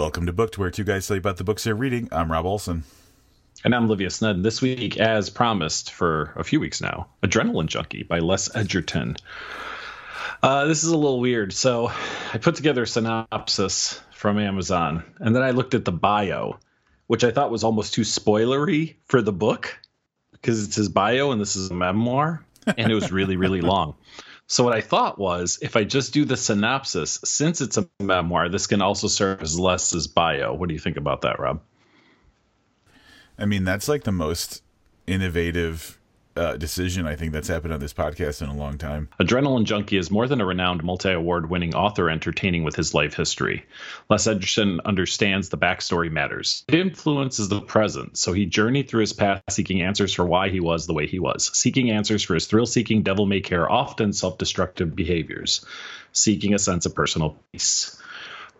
Welcome to Booked, where two guys tell you about the books they're reading. I'm Rob Olson. And I'm Livius Nedin. This week, as promised for a few weeks now, Adrenaline Junkie by Les Edgerton. Uh, this is a little weird. So I put together a synopsis from Amazon, and then I looked at the bio, which I thought was almost too spoilery for the book because it's his bio and this is a memoir, and it was really, really long. So what I thought was if I just do the synopsis, since it's a memoir, this can also serve as Les's as bio. What do you think about that, Rob? I mean, that's like the most innovative uh, decision I think that's happened on this podcast in a long time. Adrenaline Junkie is more than a renowned multi award winning author entertaining with his life history. Les Edgerton understands the backstory matters. It influences the present, so he journeyed through his past seeking answers for why he was the way he was, seeking answers for his thrill seeking, devil may care, often self destructive behaviors, seeking a sense of personal peace.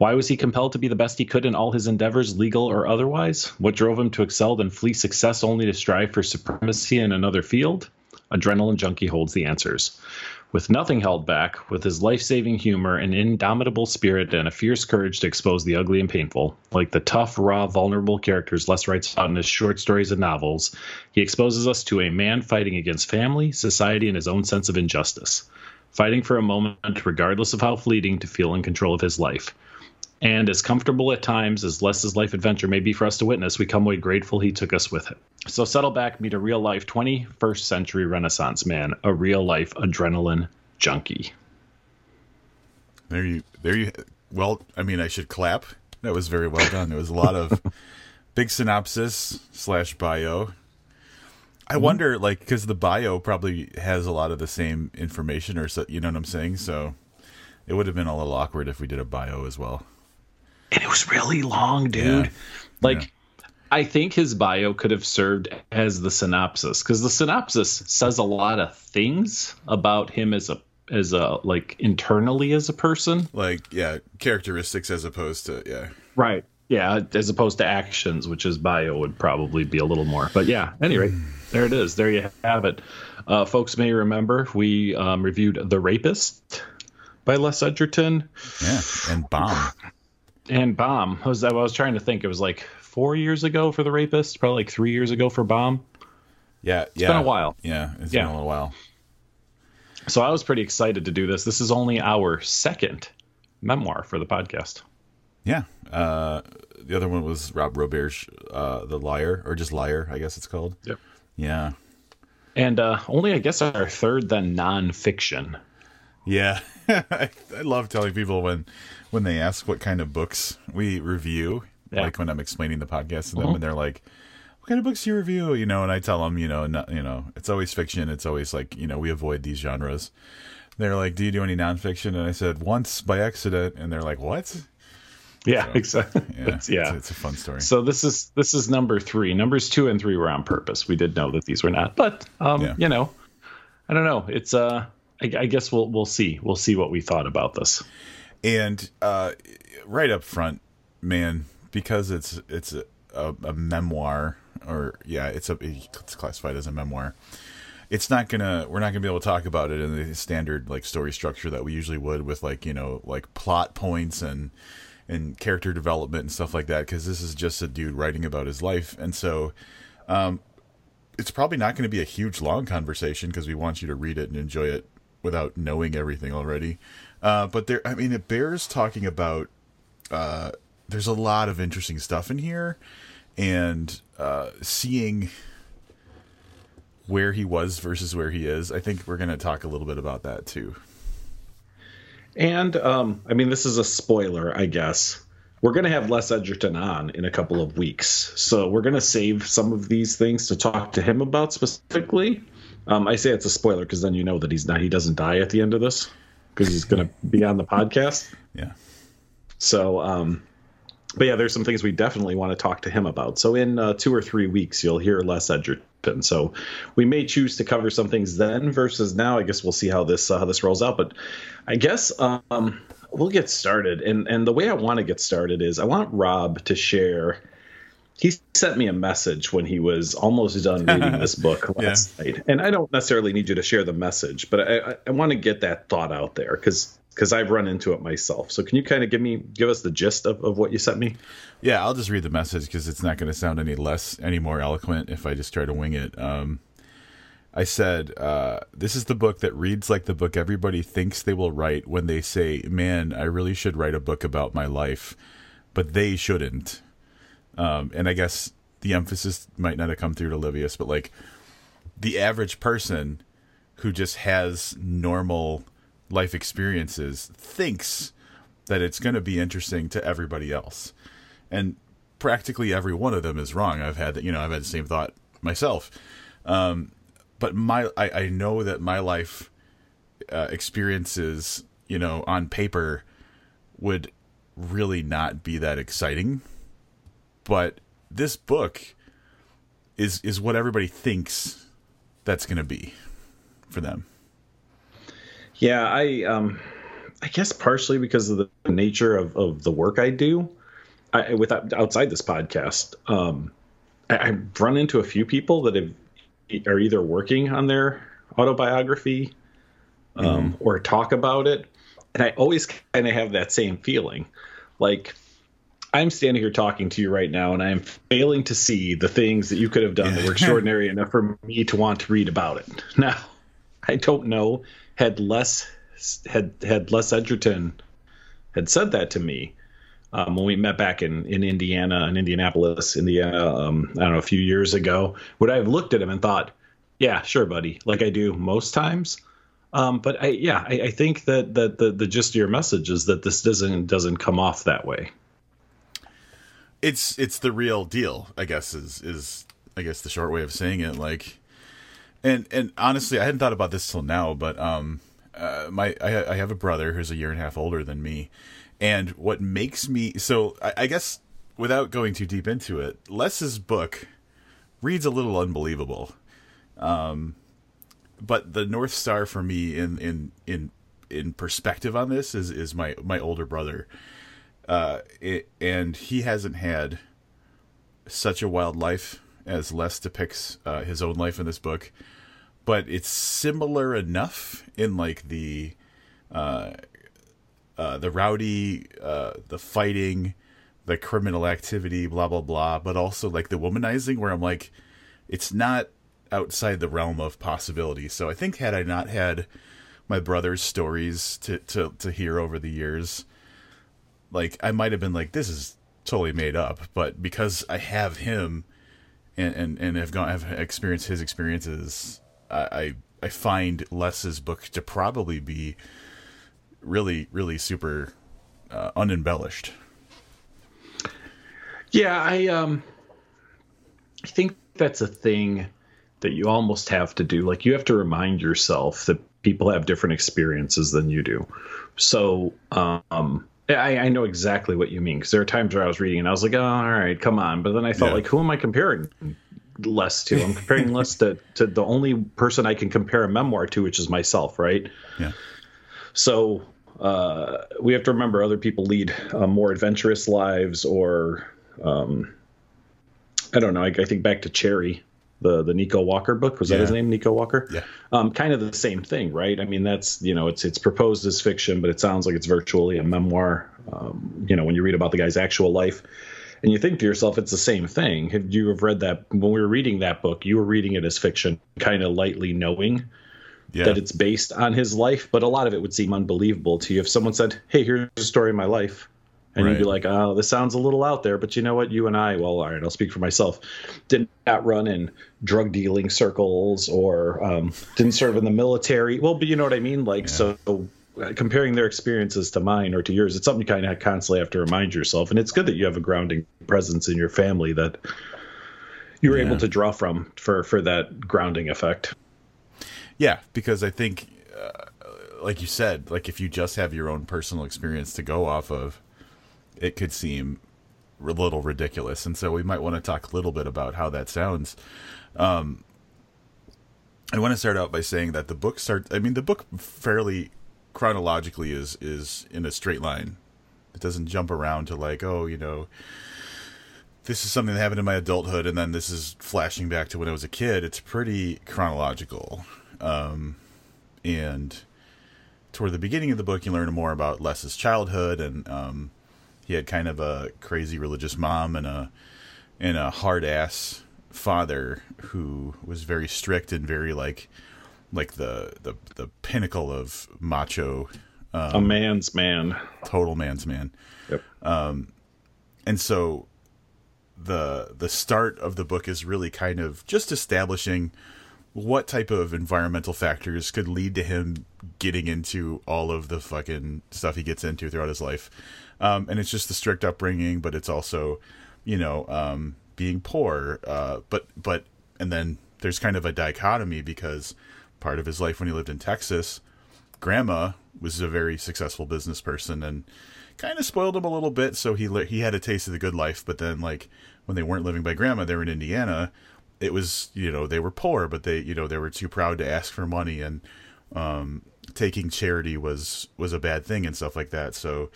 Why was he compelled to be the best he could in all his endeavors, legal or otherwise? What drove him to excel and flee success only to strive for supremacy in another field? Adrenaline Junkie holds the answers. With nothing held back, with his life saving humor, an indomitable spirit, and a fierce courage to expose the ugly and painful, like the tough, raw, vulnerable characters Les writes about in his short stories and novels, he exposes us to a man fighting against family, society, and his own sense of injustice. Fighting for a moment, regardless of how fleeting, to feel in control of his life. And as comfortable at times as Les's life adventure may be for us to witness, we come away grateful he took us with him. So settle back, meet a real life 21st century Renaissance man, a real life adrenaline junkie. There you, there you. Well, I mean, I should clap. That was very well done. There was a lot of big synopsis slash bio. I mm-hmm. wonder, like, because the bio probably has a lot of the same information, or so, you know what I'm saying. So it would have been a little awkward if we did a bio as well and it was really long, dude. Yeah. Like. Yeah. I think his bio could have served as the synopsis because the synopsis says a lot of things about him as a as a like internally as a person. Like yeah, characteristics as opposed to yeah. Right. Yeah, as opposed to actions, which his bio would probably be a little more. But yeah, anyway, there it is. There you have it. Uh, folks may remember we um, reviewed The Rapist by Les Edgerton. Yeah, and Bomb and Bomb. I was I was trying to think. It was like four years ago for the Rapist, probably like three years ago for Bomb. Yeah, it's yeah. been a while. Yeah, it's yeah. been a little while. So I was pretty excited to do this. This is only our second memoir for the podcast. Yeah. Uh, the other one was Rob Roberge's uh, The Liar, or just Liar, I guess it's called. Yep. Yeah. And uh, only, I guess, our third then nonfiction. Yeah. I, I love telling people when when they ask what kind of books we review, yeah. like when I'm explaining the podcast to them, mm-hmm. and they're like, "What kind of books do you review?" You know, and I tell them, you know, not, you know, it's always fiction. It's always like, you know, we avoid these genres. They're like, "Do you do any nonfiction?" And I said, "Once by accident," and they're like, "What?" Yeah, so, exactly. Yeah, it's, yeah. It's, it's, a fun story. So this is this is number three. Numbers two and three were on purpose. We did know that these were not, but um, yeah. you know, I don't know. It's uh, I, I guess we'll we'll see. We'll see what we thought about this. And uh, right up front, man, because it's it's a, a, a memoir, or yeah, it's a it's classified as a memoir. It's not gonna we're not gonna be able to talk about it in the standard like story structure that we usually would with like you know like plot points and and character development and stuff like that because this is just a dude writing about his life and so um, it's probably not going to be a huge long conversation because we want you to read it and enjoy it without knowing everything already. Uh, but there, I mean, it bears talking about. Uh, there's a lot of interesting stuff in here, and uh, seeing where he was versus where he is. I think we're going to talk a little bit about that too. And um, I mean, this is a spoiler, I guess. We're going to have Les Edgerton on in a couple of weeks, so we're going to save some of these things to talk to him about specifically. Um, I say it's a spoiler because then you know that he's not. He doesn't die at the end of this because he's going to be on the podcast. Yeah. So, um, but yeah, there's some things we definitely want to talk to him about. So in uh, two or three weeks, you'll hear Les Edgerton. So we may choose to cover some things then versus now. I guess we'll see how this uh, how this rolls out. But I guess um, we'll get started. And and the way I want to get started is I want Rob to share he sent me a message when he was almost done reading this book last yeah. night. And I don't necessarily need you to share the message, but I, I, I want to get that thought out there because because I've run into it myself. So can you kind of give me give us the gist of, of what you sent me? Yeah, I'll just read the message because it's not going to sound any less any more eloquent if I just try to wing it. Um, I said, uh, "This is the book that reads like the book everybody thinks they will write when they say, "Man, I really should write a book about my life," but they shouldn't." Um, and I guess the emphasis might not have come through to Livius, but like the average person who just has normal life experiences thinks that it's going to be interesting to everybody else. And practically every one of them is wrong. I've had, you know, I've had the same thought myself. Um, but my, I, I know that my life uh, experiences, you know, on paper would really not be that exciting. But this book is is what everybody thinks that's going to be for them. Yeah, I um, I guess partially because of the nature of, of the work I do. I, without outside this podcast, um, I, I've run into a few people that have are either working on their autobiography um, mm-hmm. or talk about it, and I always kind of have that same feeling, like I'm standing here talking to you right now, and I am failing to see the things that you could have done that were extraordinary enough for me to want to read about it. Now, I don't know had Les had had Les Edgerton had said that to me um, when we met back in in Indiana in Indianapolis, Indiana. Um, I don't know a few years ago. Would I have looked at him and thought, "Yeah, sure, buddy," like I do most times? Um, but I, yeah, I, I think that that the the gist of your message is that this doesn't doesn't come off that way it's it's the real deal. I guess is is I guess the short way of saying it. Like, and and honestly, I hadn't thought about this till now, but um, uh, my I, I have a brother who's a year and a half older than me, and what makes me so I, I guess without going too deep into it, Les's book reads a little unbelievable. Um, but the north star for me in in in in perspective on this is is my my older brother uh, it, and he hasn't had such a wild life as Les depicts uh, his own life in this book, but it's similar enough in like the uh, uh, the rowdy, uh, the fighting, the criminal activity, blah blah blah, but also like the womanizing, where I'm like, it's not outside the realm of possibility. So I think had I not had my brother's stories to to to hear over the years, like I might have been like, this is totally made up, but because I have him and and, and have gone have experienced his experiences, I, I I find Les's book to probably be really really super uh, unembellished. Yeah, I um I think that's a thing that you almost have to do. Like you have to remind yourself that people have different experiences than you do. So um I, I know exactly what you mean because there are times where I was reading and I was like, oh, all right, come on. But then I thought, yeah. like, who am I comparing Les to? I'm comparing Les to, to the only person I can compare a memoir to, which is myself, right? Yeah. So uh, we have to remember other people lead uh, more adventurous lives or, um, I don't know. I, I think back to Cherry the the Nico Walker book. Was yeah. that his name, Nico Walker? Yeah. Um, kind of the same thing, right? I mean, that's you know, it's it's proposed as fiction, but it sounds like it's virtually a memoir. Um, you know, when you read about the guy's actual life, and you think to yourself, it's the same thing. Have you have read that when we were reading that book? You were reading it as fiction, kind of lightly knowing. Yeah. That it's based on his life, but a lot of it would seem unbelievable to you if someone said, "Hey, here's a story of my life." And right. you'd be like, "Oh, this sounds a little out there," but you know what? You and I, well, all right, I'll speak for myself. Did not run in drug dealing circles or um, didn't serve in the military. Well, but you know what I mean. Like, yeah. so uh, comparing their experiences to mine or to yours, it's something you kind of constantly have to remind yourself. And it's good that you have a grounding presence in your family that you were yeah. able to draw from for for that grounding effect. Yeah, because I think. Uh, like you said, like if you just have your own personal experience to go off of, it could seem a little ridiculous. And so we might want to talk a little bit about how that sounds. Um, I want to start out by saying that the book starts. I mean, the book fairly chronologically is is in a straight line. It doesn't jump around to like, oh, you know, this is something that happened in my adulthood, and then this is flashing back to when I was a kid. It's pretty chronological, um, and toward the beginning of the book, you learn more about Les's childhood, and um, he had kind of a crazy religious mom and a and a hard ass father who was very strict and very like like the the the pinnacle of macho um, a man's man. total man's man. Yep. Um and so the the start of the book is really kind of just establishing what type of environmental factors could lead to him getting into all of the fucking stuff he gets into throughout his life. Um, and it's just the strict upbringing, but it's also, you know, um, being poor. Uh, but but and then there's kind of a dichotomy because part of his life when he lived in Texas, grandma was a very successful business person and kind of spoiled him a little bit. So he he had a taste of the good life. But then like when they weren't living by grandma, they were in Indiana. It was you know they were poor, but they you know they were too proud to ask for money and um, taking charity was was a bad thing and stuff like that. So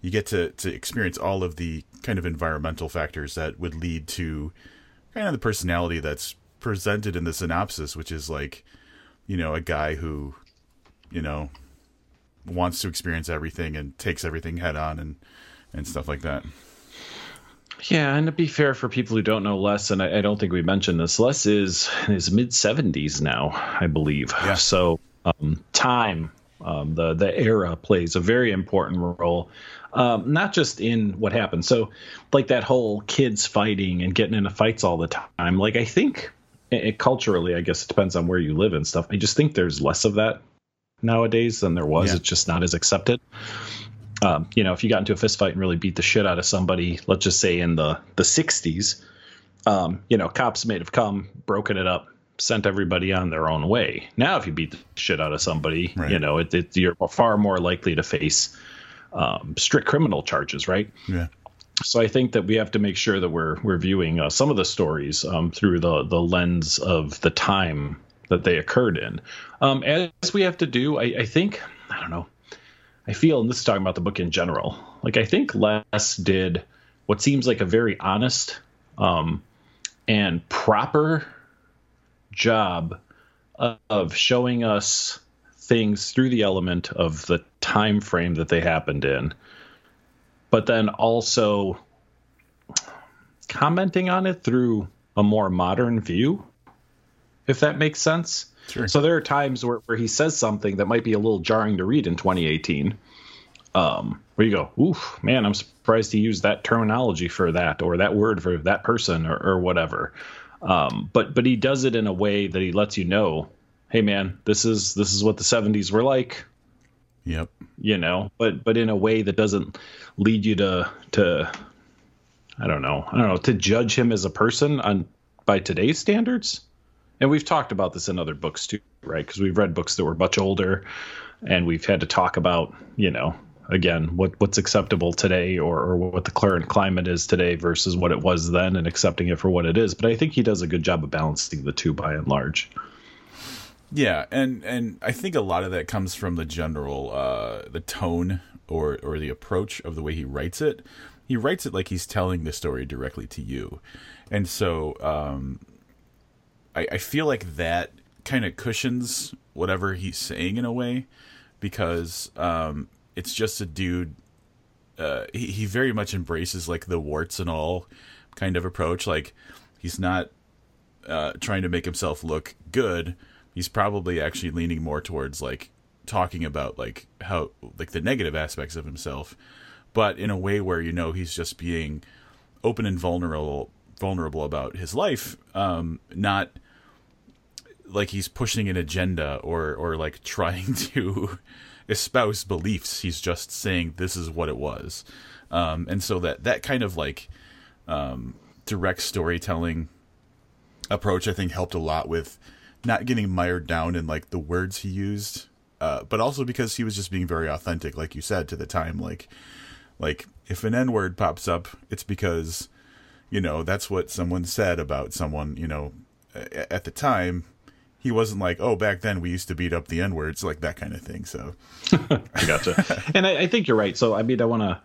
you get to to experience all of the kind of environmental factors that would lead to kind of the personality that's presented in the synopsis, which is like you know a guy who you know wants to experience everything and takes everything head on and and stuff like that. Yeah, and to be fair for people who don't know Les, and I, I don't think we mentioned this, Les is in his mid seventies now, I believe. Yeah. So um, time, um, the the era plays a very important role. Um, not just in what happened. So, like that whole kids fighting and getting into fights all the time. Like I think it, it, culturally, I guess it depends on where you live and stuff. I just think there's less of that nowadays than there was. Yeah. It's just not as accepted. Um, you know, if you got into a fist fight and really beat the shit out of somebody, let's just say in the the 60s, um, you know, cops may have come, broken it up, sent everybody on their own way. Now, if you beat the shit out of somebody, right. you know, it, it, you're far more likely to face um, strict criminal charges, right? Yeah. So I think that we have to make sure that we're we're viewing uh, some of the stories um, through the the lens of the time that they occurred in. Um, as we have to do, I, I think I don't know. I feel, and this is talking about the book in general. Like I think Les did what seems like a very honest um, and proper job of showing us things through the element of the time frame that they happened in, but then also commenting on it through a more modern view, if that makes sense. Sure. So there are times where, where he says something that might be a little jarring to read in 2018. Um, where you go, oof, man, I'm surprised he used that terminology for that or that word for that person or, or whatever. Um, but but he does it in a way that he lets you know, hey man, this is this is what the 70s were like. Yep. You know, but but in a way that doesn't lead you to to I don't know, I don't know, to judge him as a person on by today's standards and we've talked about this in other books too, right? Because we've read books that were much older, and we've had to talk about, you know, again, what what's acceptable today, or, or what the current climate is today versus what it was then, and accepting it for what it is. But I think he does a good job of balancing the two by and large. Yeah, and and I think a lot of that comes from the general uh, the tone or or the approach of the way he writes it. He writes it like he's telling the story directly to you, and so um, I, I feel like that kind of cushions whatever he's saying in a way because um, it's just a dude. Uh, he, he very much embraces like the warts and all kind of approach. Like he's not uh, trying to make himself look good. He's probably actually leaning more towards like talking about like how like the negative aspects of himself, but in a way where you know he's just being open and vulnerable vulnerable about his life, um, not like he's pushing an agenda or or like trying to espouse beliefs. He's just saying this is what it was, um, and so that that kind of like um, direct storytelling approach, I think, helped a lot with not getting mired down in like the words he used, uh, but also because he was just being very authentic, like you said, to the time. Like, like if an N word pops up, it's because you know that's what someone said about someone. You know, at the time he wasn't like, oh, back then we used to beat up the N words, like that kind of thing. So, I gotcha. and I, I, think you're right. So, I mean, I want to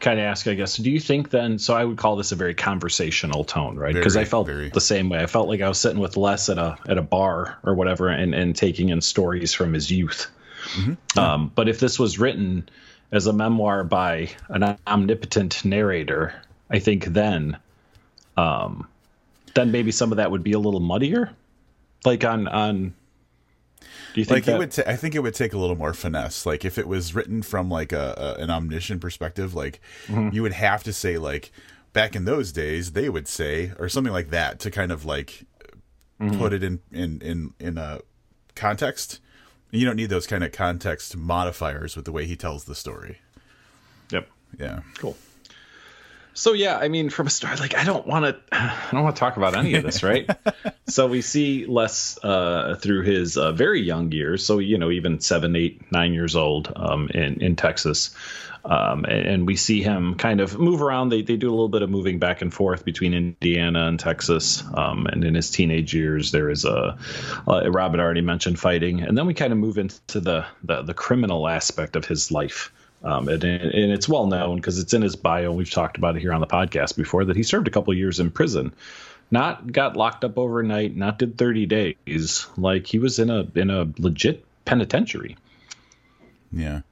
kind of ask, I guess, do you think then? So, I would call this a very conversational tone, right? Because I felt very. the same way. I felt like I was sitting with Les at a at a bar or whatever, and and taking in stories from his youth. Mm-hmm. Um, but if this was written as a memoir by an omnipotent narrator, I think then, um, then maybe some of that would be a little muddier. Like on on do you think like that... it would? I think it would take a little more finesse. Like if it was written from like a, a an omniscient perspective, like mm-hmm. you would have to say like back in those days they would say or something like that to kind of like mm-hmm. put it in in in in a context. You don't need those kind of context modifiers with the way he tells the story. Yep. Yeah. Cool. So yeah, I mean, from a start, like I don't want to, I don't want to talk about any of this, right? so we see Les uh, through his uh, very young years, so you know, even seven, eight, nine years old um, in in Texas, um, and, and, we see him kind of move around. They they do a little bit of moving back and forth between Indiana and Texas, um, and in his teenage years, there is a uh, Rob had already mentioned fighting, and then we kind of move into the the, the criminal aspect of his life. Um, and, and, it's well known because it's in his bio. We've talked about it here on the podcast before that he served a couple years in prison, not got locked up overnight, not did 30 days. Like he was in a in a legit penitentiary. Yeah.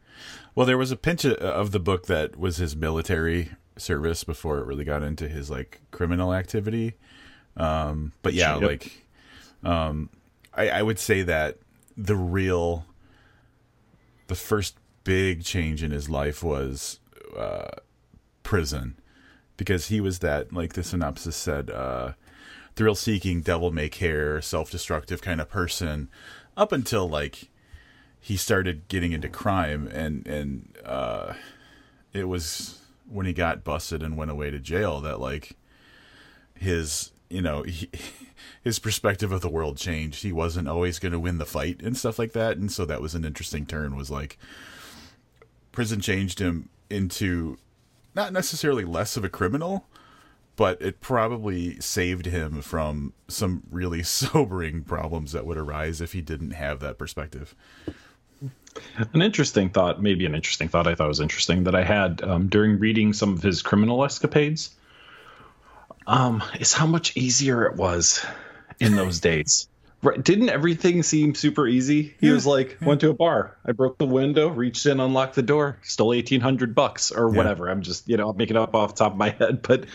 Well, there was a pinch of the book that was his military service before it really got into his like criminal activity. Um, but yeah, yep. like um, I, I would say that the real the first big change in his life was uh, prison. Because he was that like the synopsis said uh, thrill seeking devil may care self-destructive kind of person up until like he started getting into crime and and uh, it was when he got busted and went away to jail that like his you know he, his perspective of the world changed. He wasn't always going to win the fight and stuff like that and so that was an interesting turn was like prison changed him into not necessarily less of a criminal, but it probably saved him from some really sobering problems that would arise if he didn't have that perspective. An interesting thought, maybe an interesting thought I thought was interesting that I had um, during reading some of his criminal escapades um, is how much easier it was in those days. Right. Didn't everything seem super easy? He yeah, was like, yeah. went to a bar. I broke the window, reached in, unlocked the door, stole eighteen hundred bucks or yeah. whatever. I'm just, you know, making it up off the top of my head, but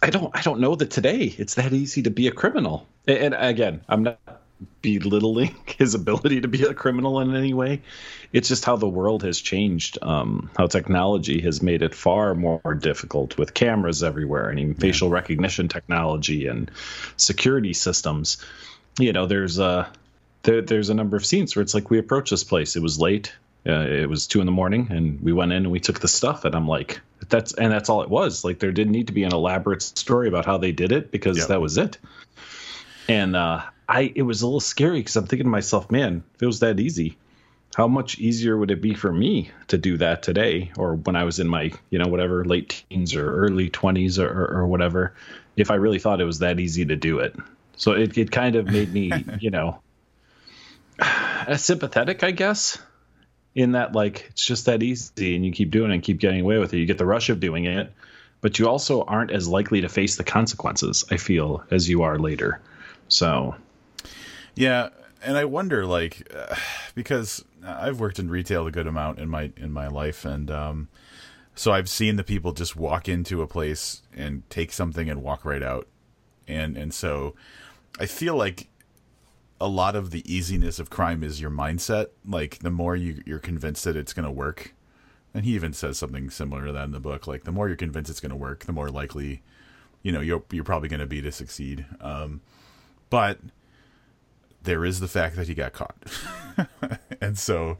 I don't, I don't know that today it's that easy to be a criminal. And, and again, I'm not belittling his ability to be a criminal in any way. It's just how the world has changed. Um, how technology has made it far more difficult with cameras everywhere and even facial recognition technology and security systems you know, there's a there, there's a number of scenes where it's like we approached this place. It was late. Uh, it was two in the morning, and we went in and we took the stuff. And I'm like, that's and that's all it was. Like there didn't need to be an elaborate story about how they did it because yep. that was it. And uh, I, it was a little scary because I'm thinking to myself, man, if it was that easy, how much easier would it be for me to do that today or when I was in my, you know, whatever, late teens or early 20s or, or, or whatever, if I really thought it was that easy to do it. So it, it kind of made me, you know, sympathetic, I guess, in that like it's just that easy and you keep doing it and keep getting away with it. You get the rush of doing it, but you also aren't as likely to face the consequences, I feel, as you are later. So, yeah, and I wonder like uh, because I've worked in retail a good amount in my in my life and um so I've seen the people just walk into a place and take something and walk right out. And and so I feel like a lot of the easiness of crime is your mindset. Like the more you, you're convinced that it's going to work, and he even says something similar to that in the book. Like the more you're convinced it's going to work, the more likely, you know, you're you're probably going to be to succeed. Um, but there is the fact that he got caught, and so,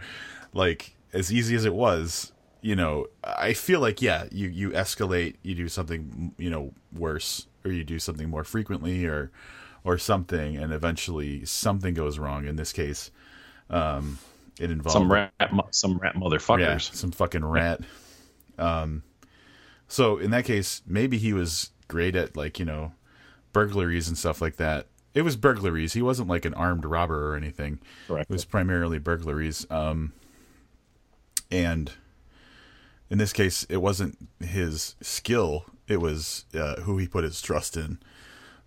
like as easy as it was, you know, I feel like yeah, you you escalate, you do something you know worse, or you do something more frequently, or or something, and eventually something goes wrong. In this case, um, it involved some rat, some rat motherfuckers, yeah, some fucking rat. Um, so in that case, maybe he was great at like you know burglaries and stuff like that. It was burglaries. He wasn't like an armed robber or anything. Correct. It was primarily burglaries. Um, and in this case, it wasn't his skill. It was uh, who he put his trust in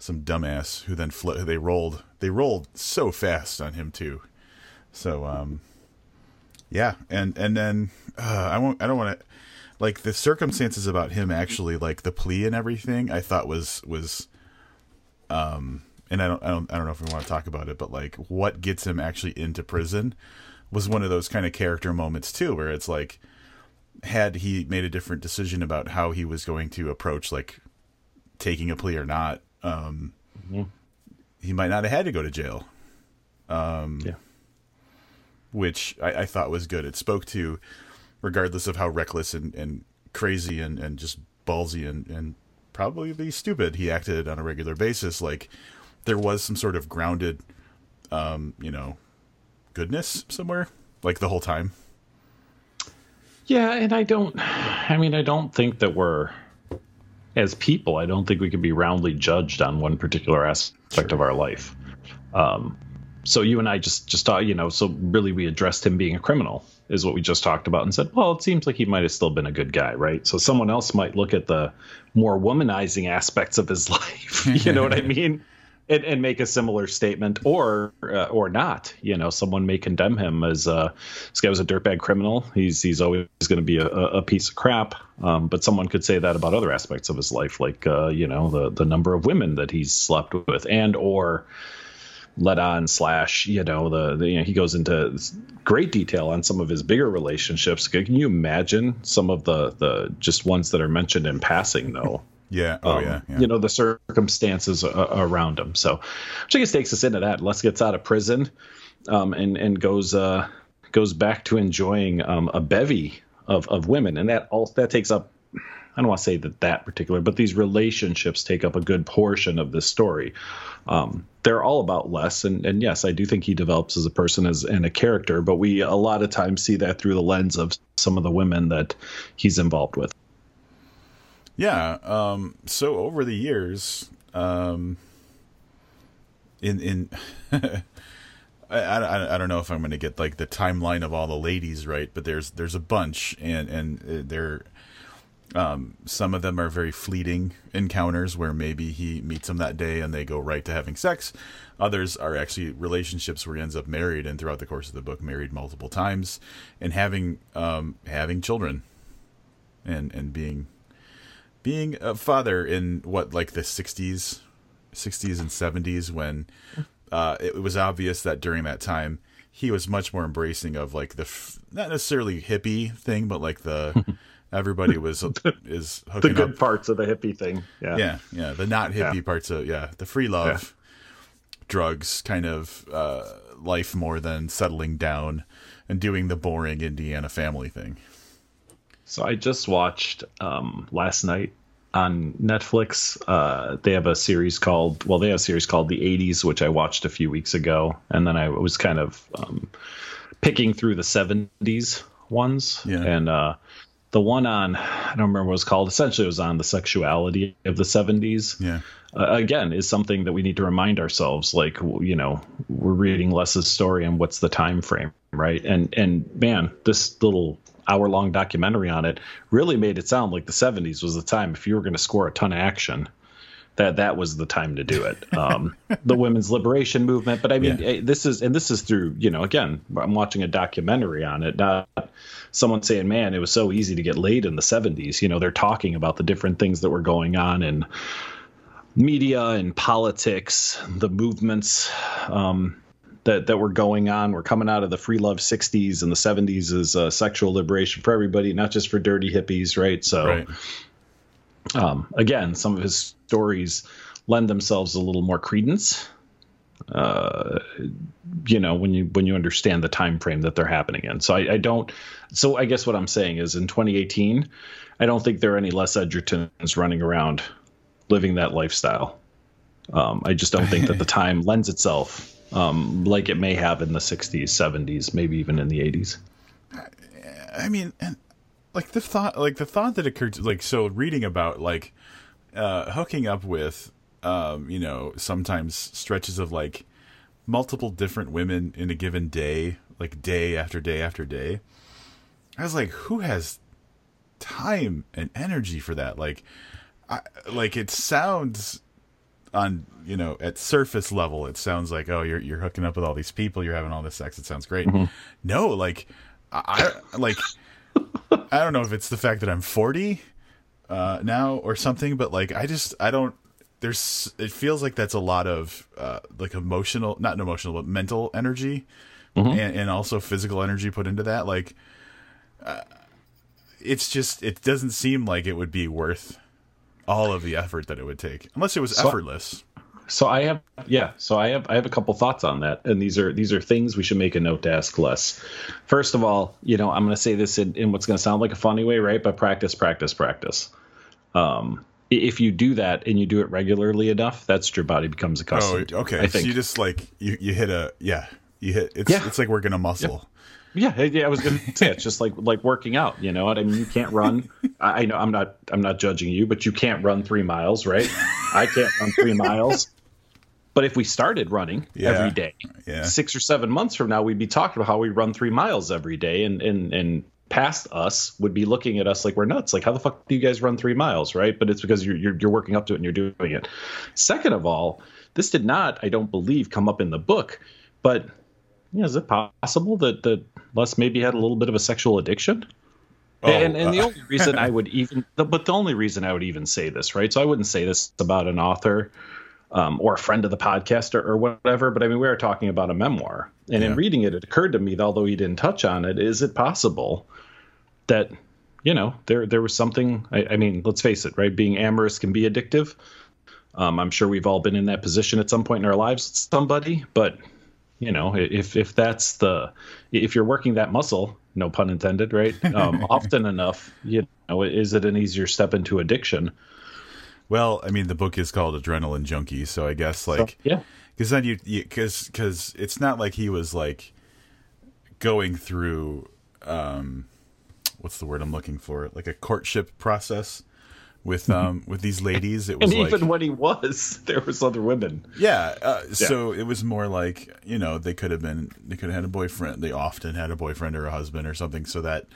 some dumbass who then they rolled they rolled so fast on him too. So um Yeah, and and then uh, I won't. I don't want to like the circumstances about him actually like the plea and everything. I thought was was um and I don't I don't I don't know if we want to talk about it, but like what gets him actually into prison was one of those kind of character moments too, where it's like had he made a different decision about how he was going to approach like taking a plea or not, um, mm-hmm. he might not have had to go to jail. Um, yeah which I, I, thought was good. It spoke to, regardless of how reckless and, and crazy and, and just ballsy and, and probably be stupid he acted on a regular basis, like there was some sort of grounded, um, you know, goodness somewhere, like the whole time. Yeah, and I don't, I mean, I don't think that we're, as people, I don't think we can be roundly judged on one particular aspect sure. of our life. Um, so you and I just just thought, you know, so really we addressed him being a criminal is what we just talked about and said, well, it seems like he might have still been a good guy, right? So someone else might look at the more womanizing aspects of his life, you know what I mean? And, and, make a similar statement or uh, or not. You know, someone may condemn him as uh, this guy was a dirtbag criminal. He's he's always going to be a, a, piece of crap. Um, but someone could say that about other aspects of his life, like uh, you know the the number of women that he's slept with, and or let on slash you know the, the you know, he goes into great detail on some of his bigger relationships can you imagine some of the the just ones that are mentioned in passing though yeah. Oh um, yeah, yeah, you know the circumstances around him. So which i guess takes us into that. Les gets out of prison um, and and goes uh goes back to enjoying um, a bevy of of women. And that all that takes up I don't want to say that that particular, but these relationships take up a good portion of this story. Um, they're all about Les, and, and yes, I do think he develops as a person as and a character, but we a lot of times see that through the lens of some of the women that he's involved with. Yeah. Um, so over the years, um, in in I, I, I don't know if I'm going to get like the timeline of all the ladies right, but there's there's a bunch, and and uh, they're um, some of them are very fleeting encounters where maybe he meets them that day and they go right to having sex. Others are actually relationships where he ends up married and throughout the course of the book married multiple times and having um, having children and and being being a father in what like the 60s 60s and 70s when uh, it was obvious that during that time he was much more embracing of like the f- not necessarily hippie thing but like the everybody was is hooking the good up. parts of the hippie thing. Yeah, yeah, yeah. The not hippie yeah. parts of yeah, the free love, yeah. drugs kind of uh, life more than settling down and doing the boring Indiana family thing. So I just watched um, last night on Netflix. Uh, they have a series called well, they have a series called The '80s, which I watched a few weeks ago, and then I was kind of um, picking through the '70s ones, yeah. and uh, the one on I don't remember what it was called. Essentially, it was on the sexuality of the 70s. Yeah. Uh, again, is something that we need to remind ourselves. Like, you know, we're reading Les's story, and what's the time frame, right? And and man, this little hour long documentary on it really made it sound like the 70s was the time if you were going to score a ton of action that that was the time to do it. Um, the women's liberation movement, but I mean, yeah. Eh, this is and this is through you know again, I'm watching a documentary on it, not someone saying, "Man, it was so easy to get laid in the '70s." You know, they're talking about the different things that were going on in media and politics, the movements. Um, that, that were going on. We're coming out of the free love 60s and the 70s is uh, sexual liberation for everybody, not just for dirty hippies, right? So, right. Um, again, some of his stories lend themselves a little more credence. Uh, you know, when you when you understand the time frame that they're happening in. So I, I, don't. So I guess what I'm saying is, in 2018, I don't think there are any Les Edgertons running around living that lifestyle. Um, I just don't think that the time lends itself um, like it may have in the 60s, 70s, maybe even in the 80s. I mean, and like the thought like the thought that occurred to, like so reading about like uh hooking up with um you know sometimes stretches of like multiple different women in a given day like day after day after day i was like who has time and energy for that like I, like it sounds on you know at surface level it sounds like oh you're you're hooking up with all these people you're having all this sex it sounds great mm-hmm. no like I, like I don't know if it's the fact that I'm 40 uh, now or something, but like I just I don't. There's it feels like that's a lot of uh, like emotional, not emotional, but mental energy, and, and also physical energy put into that. Like, uh, it's just it doesn't seem like it would be worth all of the effort that it would take, unless it was So- effortless. So I have yeah, so I have I have a couple thoughts on that. And these are these are things we should make a note to ask Les. First of all, you know, I'm gonna say this in, in what's gonna sound like a funny way, right? But practice, practice, practice. Um if you do that and you do it regularly enough, that's your body becomes Oh, accustomed to. okay. I So you just like you you hit a yeah you hit it's Yeah. it's like working a muscle. Yeah, yeah, I was going to say it's just like like working out. You know what I mean? You can't run. I, I know I'm not I'm not judging you, but you can't run three miles, right? I can't run three miles. But if we started running Yeah. every day, Yeah. six or seven months from now, we'd be talking about how we run three miles every day, and and and past us would be looking at us like we're nuts. Like, how the fuck do you guys run three miles, right? But it's because you're you're, you're working up to it and you're doing it. Second of all, this did not, I don't believe, come up in the book, but yeah, is it possible that that Les maybe had a little bit of a sexual addiction? Oh, and and the uh, only reason I would even, but the only reason I would even say this, right? So I wouldn't say this about an author um, or a friend of the podcast or, or whatever, but I mean, we are talking about a memoir, and in reading it, it occurred to me, that although he didn't touch on it, is it possible that you know there there was something? I, I mean, let's face it, right? Being amorous can be addictive. Um, I'm sure we've all been in that position at some point in our lives with somebody, but you know, if if that's the if you're working that muscle, no pun intended, right? Um, often enough, you know, is it an easier step into addiction? Well, I mean, the book is called Adrenaline Junkie, so I guess like yeah, because then you because because it's not like he was like going through um what's the word I'm looking for like a courtship process with um with these ladies. It was and like even when he was, there was other women. yeah, uh, so it was more like you know they could have been they could have had a boyfriend. They often had a boyfriend or a husband or something, so that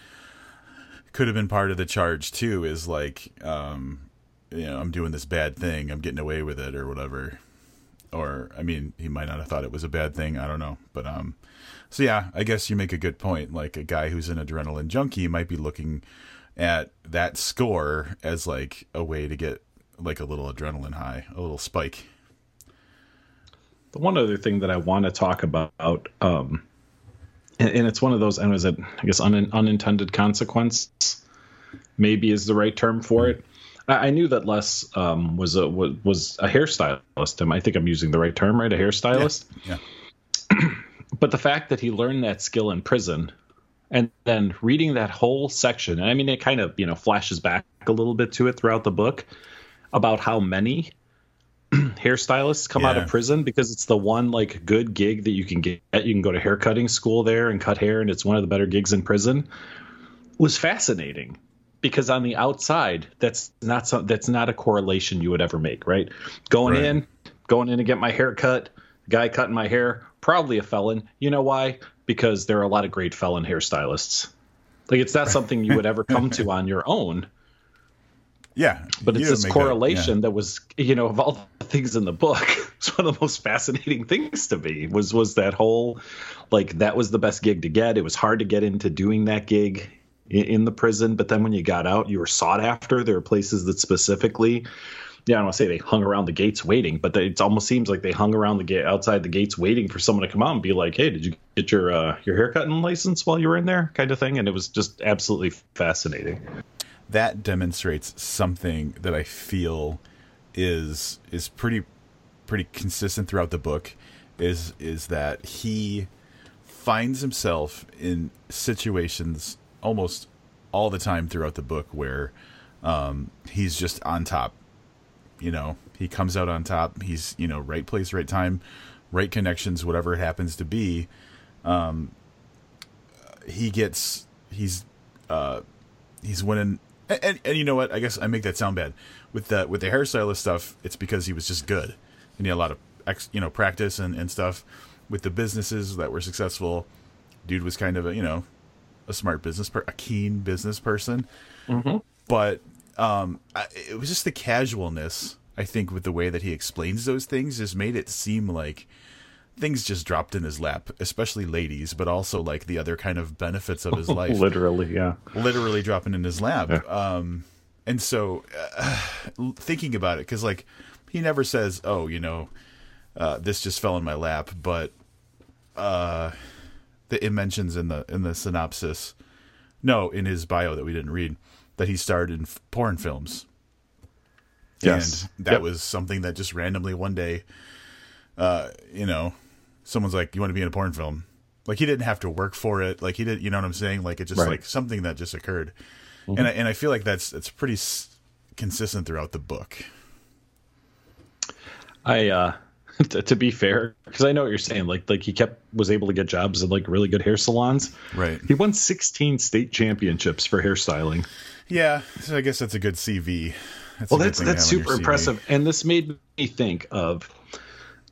could have been part of the charge too. Is like um you know I'm doing this bad thing, I'm getting away with it or whatever. Or I mean, he might not have thought it was a bad thing. I don't know, but um, so yeah, I guess you make a good point. Like a guy who's an adrenaline junkie might be looking at that score as like a way to get like a little adrenaline high, a little spike. The one other thing that I want to talk about, um, and, and it's one of those, and is it, I guess, un, unintended consequence, maybe is the right term for it. I, I knew that Les um, was a was, was a hairstylist. I think I'm using the right term, right? A hairstylist. Yeah. But the fact that he learned that skill in prison, and then reading that whole section, and I mean, it kind of you know flashes back a little bit to it throughout the book about how many hairstylists come out of prison because it's the one like good gig that you can get. You can go to haircutting school there and cut hair, and it's one of the better gigs in prison. Was fascinating because on the outside, that's not some, that's not a correlation you would ever make, right? Going Right. in, going in to get my hair cut, guy cutting my hair, probably a felon. You know why? Because there are a lot of great felon hairstylists. Like it's not something you would ever come to on your own. Yeah, but it's this make that- correlation that was you know of all the things in the book it's one of the most fascinating things to me was was that whole like that was the best gig to get. It was hard to get into doing that gig in, in the prison but then when you got out you were sought after. There are places that specifically yeah, I don't want to say they hung around the gates waiting, but it almost seems like they hung around the gate outside the gates waiting for someone to come out and be like, "Hey, did you get your uh, your haircutting license while you were in there?" kind of thing. And it was just absolutely fascinating. that demonstrates something that I feel is is pretty pretty consistent throughout the book is is that he finds himself in situations almost all the time throughout the book where um, he's just on top. You know, he comes out on top. He's you know right place, right time, right connections, whatever it happens to be. Um, he gets he's uh, he's winning. And, and, and you know what? I guess i make that sound bad. With the with the hairstylist stuff it's because he was just good. And he had a lot of ex, you know practice and, and stuff. With the businesses that were successful dude was kind of a you know a smart business per- a keen business person. But um I, it was just the casualness i think with the way that he explains those things just made it seem like things just dropped in his lap, especially ladies, but also like the other kind of benefits of his life. Literally, yeah. Literally dropping in his lap. Yeah. Um, and so uh, thinking about it, because like he never says, "Oh, you know, uh, this just fell in my lap," but uh, the, it mentions in the in the synopsis, no, in his bio that we didn't read, that he starred in f- porn films. Yes. And that yep. was something that just randomly one day, uh, you know, someone's like, "You want to be in a porn film?" Like he didn't have to work for it. Like he did, you know what I'm saying? Like it just right. like something that just occurred, mm-hmm. and I, and I feel like that's that's pretty s- consistent throughout the book. I uh to, to be fair, because I know what you're saying. Like like he kept was able to get jobs in like really good hair salons. Right. He won 16 state championships for hairstyling. Yeah, so I guess that's a good CV. That's well, that's that's super impressive, and this made me think of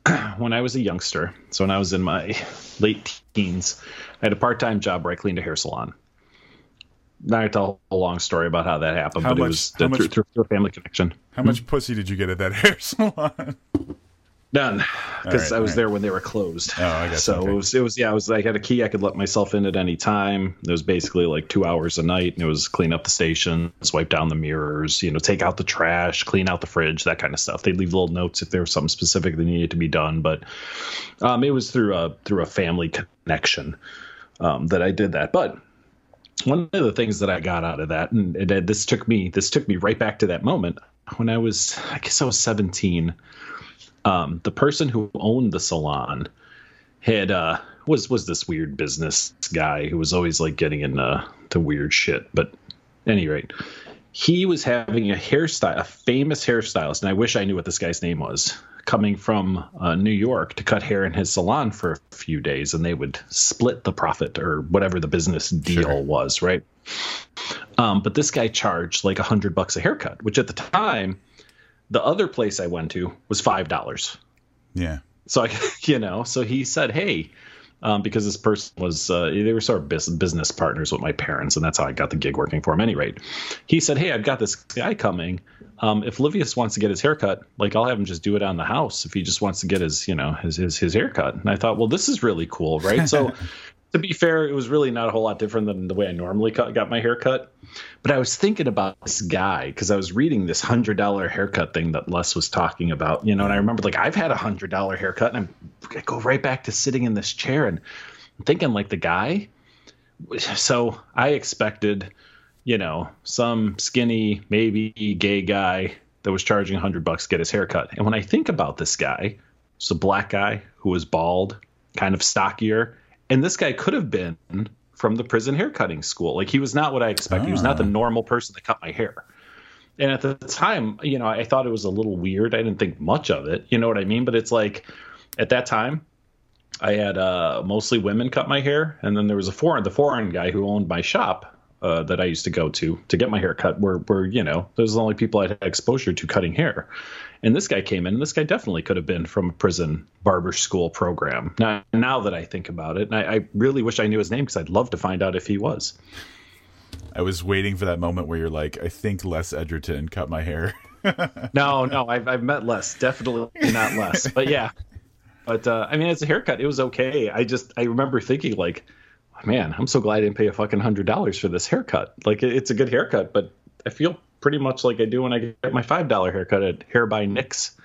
when I was a youngster. So when I was in my late teens, I had a part-time job where I cleaned a hair salon. Now to tell a long story about how that happened, how but much, it was through, much, through, through, a family connection. How much pussy did you get at that hair salon? None, because right, I was right. there when they were closed. Oh, I. So okay. it was, it was, yeah, I was. I had a key. I could let myself in at any time. It was basically like two hours a night, and it was clean up the station, swipe down the mirrors, you know, take out the trash, clean out the fridge, that kind of stuff. They'd leave little notes if there was something specific that needed to be done, but um, it was through a through a family connection um, that I did that. But one of the things that I got out of that, and it, this took me this took me right back to that moment when I was, I guess I was seventeen um, the person who owned the salon had uh, was was this weird business guy who was always like getting into to weird shit. But any rate, he was having a hairstyle, a famous hairstylist, and I wish I knew what this guy's name was, coming from uh, New York to cut hair in his salon for a few days, and they would split the profit or whatever the business deal sure. was, right? Um, but this guy charged like a hundred bucks a haircut, which at the time the other place I went to was five dollars. Yeah. So I, you know, so he said, "Hey," um, because this person was uh, they were sort of business partners with my parents, and that's how I got the gig working for him. Any rate, he said, "Hey, I've got this guy coming. Um, if Livius wants to get his haircut, like I'll have him just do it on the house. If he just wants to get his, you know, his his his haircut." And I thought, well, this is really cool, right? So to be fair, it was really not a whole lot different than the way I normally cut, got my hair cut. But I was thinking about this guy because I was reading this hundred dollar haircut thing that Les was talking about, you know, and I remember like I've had a hundred dollar haircut, and I'm, I go right back to sitting in this chair and thinking like the guy. So I expected, you know, some skinny, maybe gay guy that was charging hundred bucks to get his haircut. And when I think about this guy, it's a black guy who was bald, kind of stockier and this guy could have been from the prison haircutting school. Like he was not what I expected. He was not the ah. normal person that cut my hair. And at the time, you know, I thought it was a little weird. I didn't think much of it. You know what I mean? But it's like at that time, I had uh, mostly women cut my hair, and then there was a foreign, the foreign guy who owned my shop uh, that I used to go to to get my hair cut. were, where you know, those are the only people I had exposure to cutting hair. And this guy came in, and this guy definitely could have been from a prison barber school program. Now, now that I think about it, I, I really wish I knew his name because I'd love to find out if he was. I was waiting for that moment where you're like, I think Les Edgerton cut my hair. no, no, I've, I've met Les, definitely not Les, but yeah. But uh, I mean, as a haircut, it was okay. I just I remember thinking like, man, I'm so glad I didn't pay a fucking hundred dollars for this haircut. Like, it's a good haircut, but I feel pretty much like I do when I get my five dollar haircut at Hair by Nick's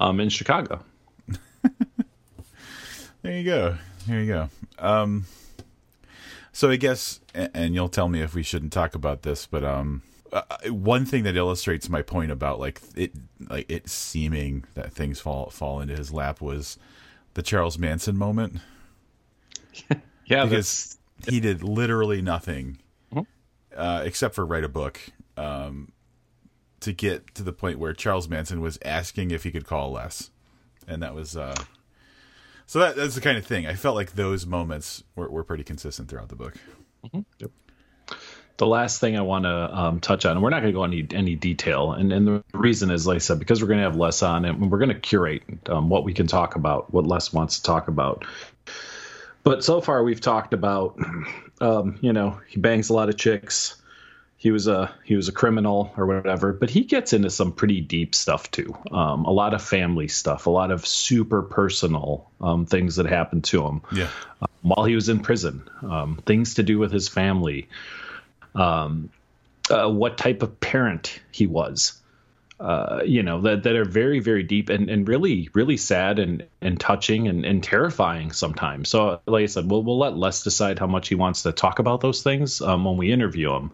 um, in Chicago. there you go. There you go. Um, so I guess, and you'll tell me if we shouldn't talk about this, but um, uh, one thing that illustrates my point about like it, like it seeming that things fall fall into his lap was the Charles Manson moment. yeah, because he did literally nothing mm-hmm. uh, except for write a book um, to get to the point where Charles Manson was asking if he could call Les, and that was uh, so that that's the kind of thing. I felt like those moments were, were pretty consistent throughout the book. Mm-hmm. Yep. The last thing I want to um, touch on, and we're not going to go into any detail, and, and the reason is, like I said, because we're going to have Les on, and we're going to curate um, what we can talk about, what Les wants to talk about. But so far, we've talked about, um, you know, he bangs a lot of chicks he was a he was a criminal or whatever, but he gets into some pretty deep stuff too. Um, a lot of family stuff, a lot of super personal um, things that happened to him Yeah. um, while he was in prison, um, things to do with his family, um, uh, what type of parent he was. Uh, you know that that are very very deep and, and really really sad and and touching and, and terrifying sometimes. So like I said, we'll we'll let Les decide how much he wants to talk about those things um, when we interview him.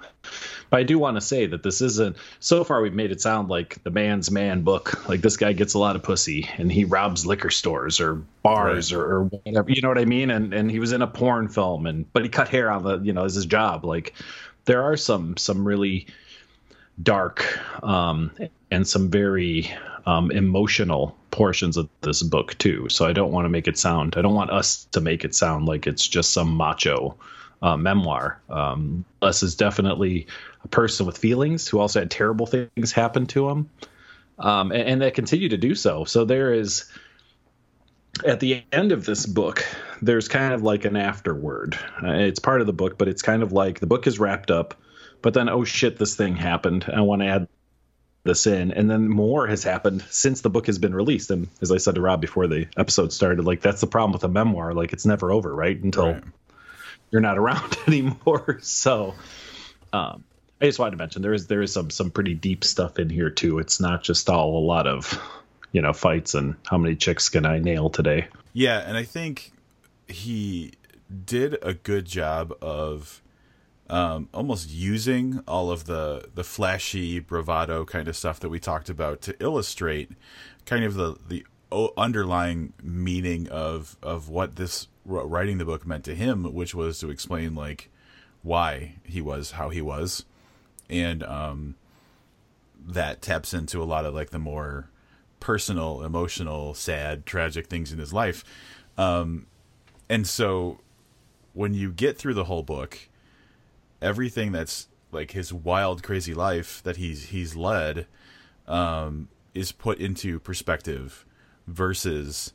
But I do want to say that this isn't. So far, we've made it sound like the man's man book. Like this guy gets a lot of pussy and he robs liquor stores or bars or, or whatever. You know what I mean? And and he was in a porn film and but he cut hair on the you know as his job. Like there are some some really dark um, and some very um, emotional portions of this book too. So I don't want to make it sound. I don't want us to make it sound like it's just some macho uh, memoir. Um, Les is definitely a person with feelings who also had terrible things happen to him, um, and, and that continue to do so. So there is. At the end of this book, there's kind of like an afterword. Uh, it's part of the book, but it's kind of like the book is wrapped up, but then oh shit, this thing happened. I want to add this in, and then more has happened since the book has been released. And as I said to Rob before the episode started, like that's the problem with a memoir. Like it's never over, right? Until Right. you're not around anymore. So, um, I just wanted to mention there is there is some some pretty deep stuff in here too. It's not just all a lot of you know fights and how many chicks can I nail today. Yeah, and I think he did a good job of um, almost using all of the the flashy bravado kind of stuff that we talked about to illustrate kind of the the underlying meaning of of what this writing the book meant to him, which was to explain like why he was how he was, and um, that taps into a lot of like the more personal, emotional, sad, tragic things in his life. Um, and so when you get through the whole book, everything that's like his wild, crazy life that he's he's led um, is put into perspective versus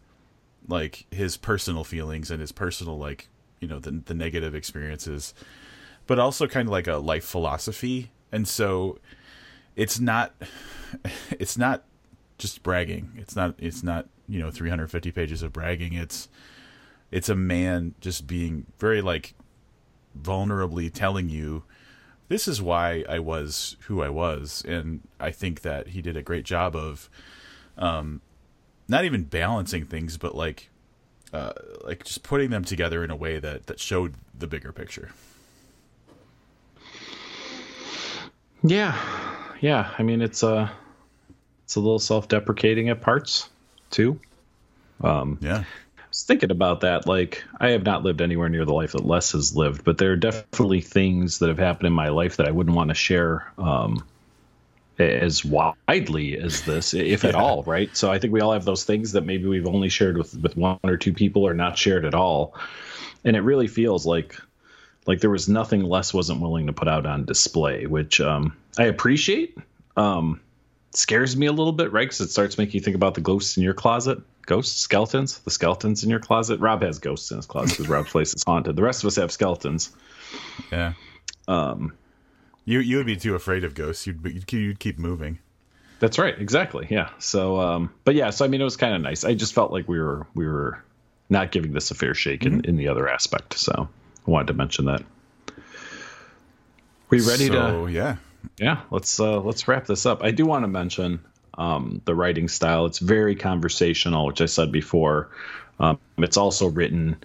like his personal feelings and his personal like you know the the negative experiences, but also kind of like a life philosophy. And so it's not it's not just bragging. It's not it's not, you know, 350 pages of bragging. It's it's a man just being very like vulnerably telling you this is why I was who I was and I think that he did a great job of um not even balancing things but like uh like just putting them together in a way that that showed the bigger picture. Yeah, yeah. I mean, it's a it's a little self-deprecating at parts too. Um, Yeah. Was thinking about that. Like, I have not lived anywhere near the life that Les has lived, but there are definitely things that have happened in my life that I wouldn't want to share um, as widely as this, if at all. Right. So I think we all have those things that maybe we've only shared with with one or two people, or not shared at all. And it really feels like like there was nothing Les wasn't willing to put out on display, which um, I appreciate. Um, scares me a little bit, right? Because it starts making you think about the ghosts in your closet, ghosts, skeletons, the skeletons in your closet. Rob has ghosts in his closet because Rob's place is haunted. The rest of us have skeletons. Yeah. Um, You you would be too afraid of ghosts. You'd be, you'd keep- you'd keep moving. that's right, exactly. Yeah. So, um, but yeah, so I mean, it was kind of nice. I just felt like we were we were not giving this a fair shake in, in the other aspect. So, I wanted to mention that. We ready to? so, yeah. Yeah let's uh let's wrap this up. I do want to mention um the writing style. It's very conversational which i said before. Um it's also written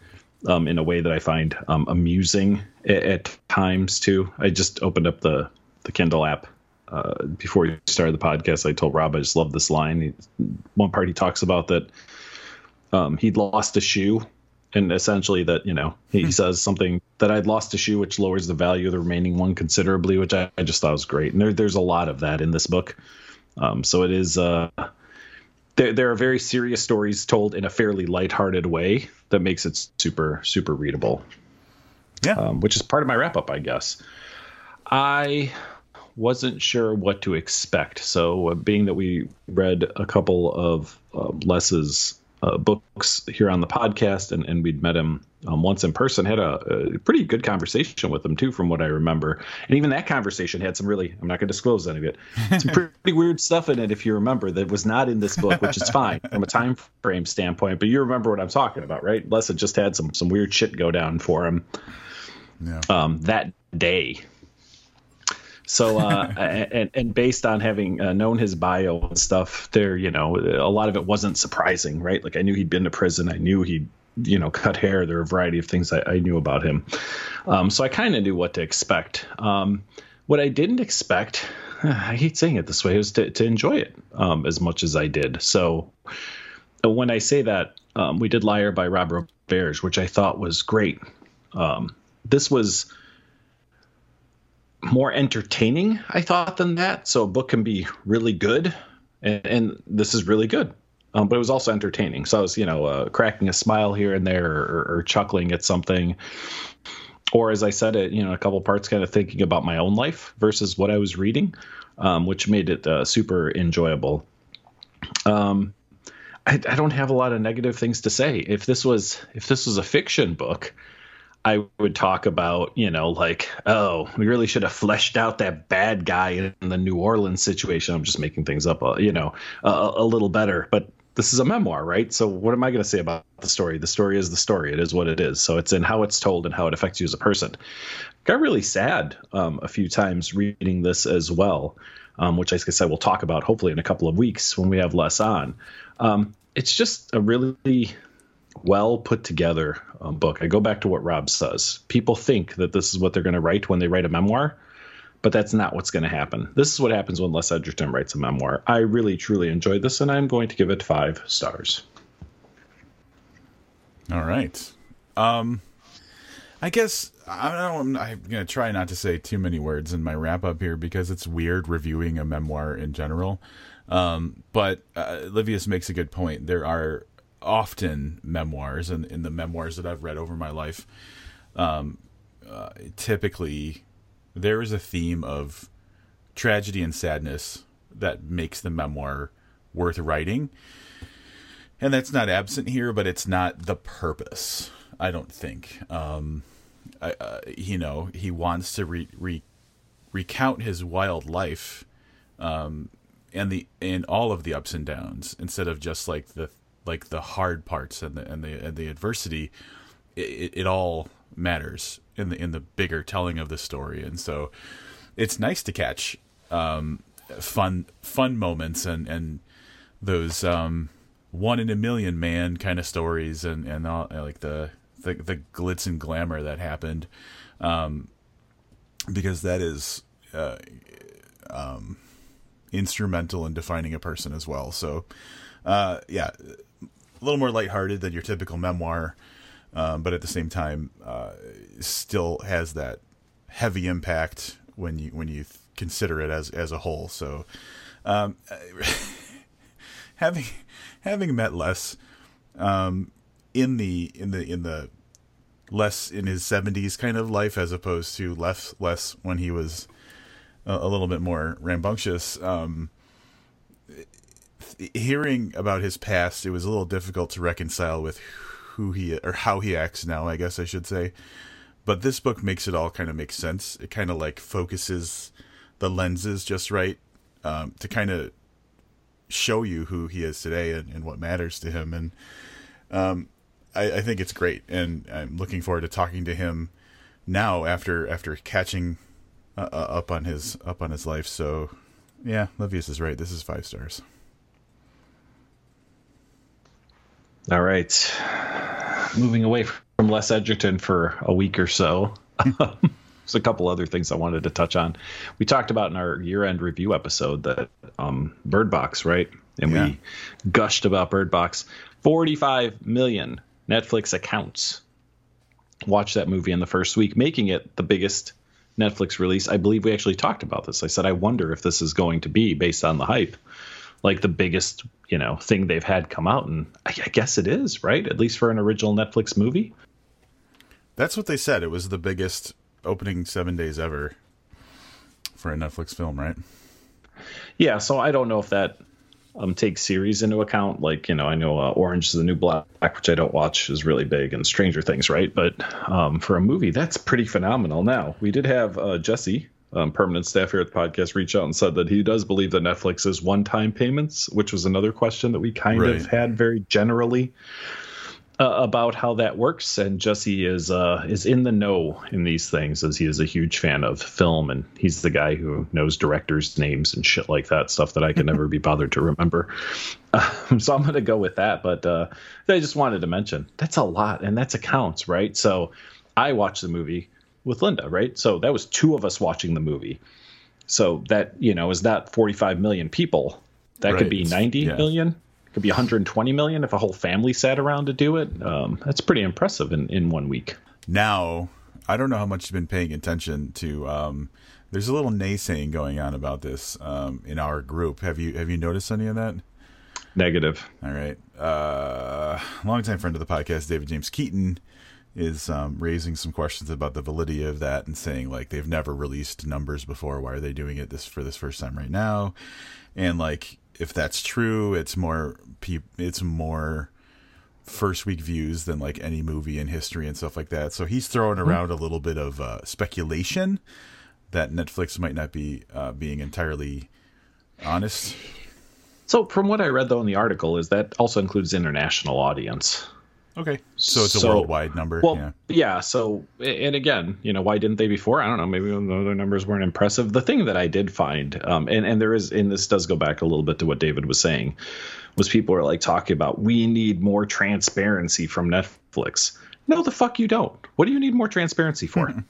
um in a way that i find um amusing at, at times too. I just opened up the the kindle app uh, before we started the podcast, I told Rob I just love this line. He, one part he talks about that um, he'd lost a shoe, and essentially that you know he says something that I'd lost a shoe, which lowers the value of the remaining one considerably, which I, I just thought was great. And there, there's a lot of that in this book. Um, so it is. Uh, there, there are very serious stories told in a fairly lighthearted way that makes it super super readable. Yeah. Um, which is part of my wrap up, I guess. I wasn't sure what to expect. So, uh, being that we read a couple of uh, Les's uh, books here on the podcast, and, and we'd met him um, once in person. Had a, a, pretty good conversation with him too, from what I remember. And even that conversation had some really I'm not going to disclose any of it. Some pretty weird stuff in it, if you remember, that was not in this book, which is fine from a time frame standpoint. But you remember what I'm talking about, right? Les had just had some some weird shit go down for him yeah. um, that day. So, uh, and, and based on having uh, known his bio and stuff, there, you know, a lot of it wasn't surprising, right? Like I knew he'd been to prison. I knew he'd, you know, cut hair. There are a variety of things I, I knew about him. Um, so I kind of knew what to expect. Um, what I didn't expect, I hate saying it this way, was to, to enjoy it um, as much as I did. So when I say that, um, we did Liar by Rob Roberge, which I thought was great. Um, this was more entertaining, I thought, than that. So a book can be really good, and, and this is really good. Um, but it was also entertaining. So I was, you know, uh, cracking a smile here and there, or, or, chuckling at something, or as I said, it, you know, a couple parts, kind of thinking about my own life versus what I was reading, um, which made it uh, super enjoyable. Um, I, I don't have a lot of negative things to say. If this was if this was a fiction book, I would talk about, you know, like, oh, we really should have fleshed out that bad guy in the New Orleans situation. I'm just making things up, uh, you know, uh, a little better. But this is a memoir, right? So what am I going to say about the story? The story is the story. It is what it is. So it's in how it's told and how it affects you as a person. Got really sad um, a few times reading this as well, um, which I guess I will talk about hopefully in a couple of weeks when we have Les on. Um, it's just a really well put together um, book. I go back to what Rob says. People think that this is what they're going to write when they write a memoir, but that's not what's going to happen. This is what happens when Les Edgerton writes a memoir. I really, truly enjoyed this, and I'm going to give it five stars. All right. Um, I guess I don't. I'm gonna try not to say too many words in my wrap up here because it's weird reviewing a memoir in general. Um, but uh, Livius makes a good point. There are often memoirs, and in the memoirs that I've read over my life, um, uh, typically there is a theme of tragedy and sadness that makes the memoir worth writing. And that's not absent here, but it's not the purpose. I don't think. Um, I, uh, you know, he wants to re- re- recount his wild life, um, and the and all of the ups and downs, instead of just like the like the hard parts and the and the and the adversity, it, it all matters in the in the bigger telling of the story. And so, it's nice to catch um, fun fun moments and and those um, one in a million man kind of stories and and all, like the, the the glitz and glamour that happened, um, because that is. Uh, um, instrumental in defining a person as well. So, uh, yeah, a little more lighthearted than your typical memoir, um, but at the same time, uh, still has that heavy impact when you when you consider it as as a whole. So, um, having having met Les um, in the in the in the less in his 70s kind of life as opposed to less less when he was a, a little bit more rambunctious um, hearing about his past, it was a little difficult to reconcile with who he or how he acts now. I guess I should say, but this book makes it all kind of make sense. It kind of like focuses the lenses just right um, to kind of show you who he is today and, and what matters to him. And um, I, I, think it's great, and I'm looking forward to talking to him now after after catching uh, uh up on his up on his life. So yeah, Livius is right. This is five stars. All right. Moving away from Les Edgerton for a week or so. There's a couple other things I wanted to touch on. We talked about in our year-end review episode that um, Bird Box, right? And yeah. we gushed about Bird Box. 45 million Netflix accounts watched that movie in the first week, making it the biggest Netflix release. I believe we actually talked about this. I said I wonder if this is going to be based on the hype like the biggest you know thing they've had come out, and I, I guess it is right, at least for an original Netflix movie. That's what they said. It was the biggest opening seven days ever for a Netflix film, right? Yeah, so I don't know if that um, take series into account. Like you know, I know uh, Orange is the New Black, which I don't watch, is really big, and Stranger Things, right? But um, for a movie, that's pretty phenomenal. Now we did have uh, Jesse. Um, permanent staff here at the podcast reached out and said that he does believe that Netflix is one-time payments, which was another question that we kind Right. of had very generally uh, about how that works. And Jesse is uh, is in the know in these things, as he is a huge fan of film, and he's the guy who knows directors' names and shit like that, stuff that I can never be bothered to remember. Um, so I'm going to go with that. But uh, I just wanted to mention that's a lot, and that's accounts, right? So I watched the movie with Linda, right? So that was two of us watching the movie. So that you know is that 45 million people. That Right. could be It's- 90 yeah. million. It could be 120 million if a whole family sat around to do it. Um, that's pretty impressive in, in one week. Now, I don't know how much you've been paying attention to. Um, there's a little naysaying going on about this um, in our group. Have you have you noticed any of that? Negative. All right. Uh, longtime friend of the podcast, David James Keaton, is um, raising some questions about the validity of that and saying like they've never released numbers before. Why are they doing it this for this first time right now? And like if that's true, it's more peop- it's more first week views than like any movie in history and stuff like that. So he's throwing around a little bit of uh, speculation that Netflix might not be uh, being entirely honest. So from what I read though in the article is that also includes international audience. Okay, so it's a So- worldwide number. Well, yeah. yeah. So, and again, you know, why didn't they before? I don't know. Maybe the other numbers weren't impressive. The thing that I did find, um, and and there is, and this does go back a little bit to what David was saying, was people are like talking about we need more transparency from Netflix. No, the fuck you don't. What do you need more transparency for?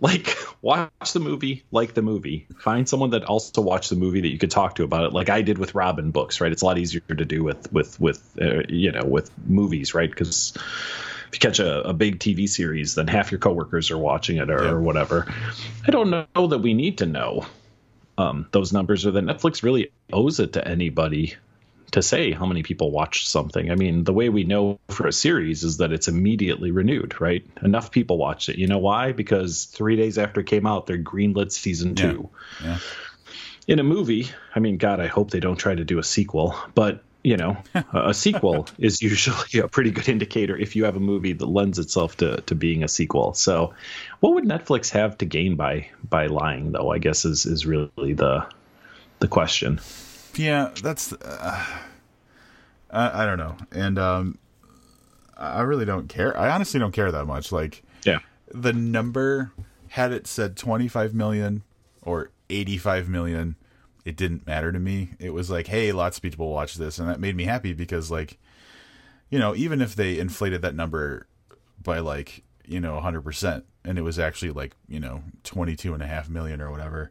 like watch the movie like the movie. Find someone that also watched the movie that you could talk to about it like i did with robin books right? It's a lot easier to do with with with uh, you know with movies right? Because if you catch a, a big tv series then half your coworkers are watching it or, Yeah. or whatever. I don't know that we need to know um, those numbers or that netflix really owes it to anybody to say how many people watched something. I mean, the way we know for a series is that it's immediately renewed, right? Enough people watched it. You know why? Because three days after it came out, they're greenlit season two. Yeah. In a movie, I mean, God, I hope they don't try to do a sequel, but you know, a a sequel is usually a pretty good indicator if you have a movie that lends itself to, to being a sequel. So, what would Netflix have to gain by by lying, though? I guess is is really the the question. Yeah, that's. Uh, I, I don't know, and um, I really don't care. I honestly don't care that much. Like Yeah. the number had it said twenty five million or eighty five million, it didn't matter to me. It was like, hey, lots of people watch this, and that made me happy because, like, you know, even if they inflated that number by like you know hundred percent, and it was actually like you know twenty two and a half million or whatever.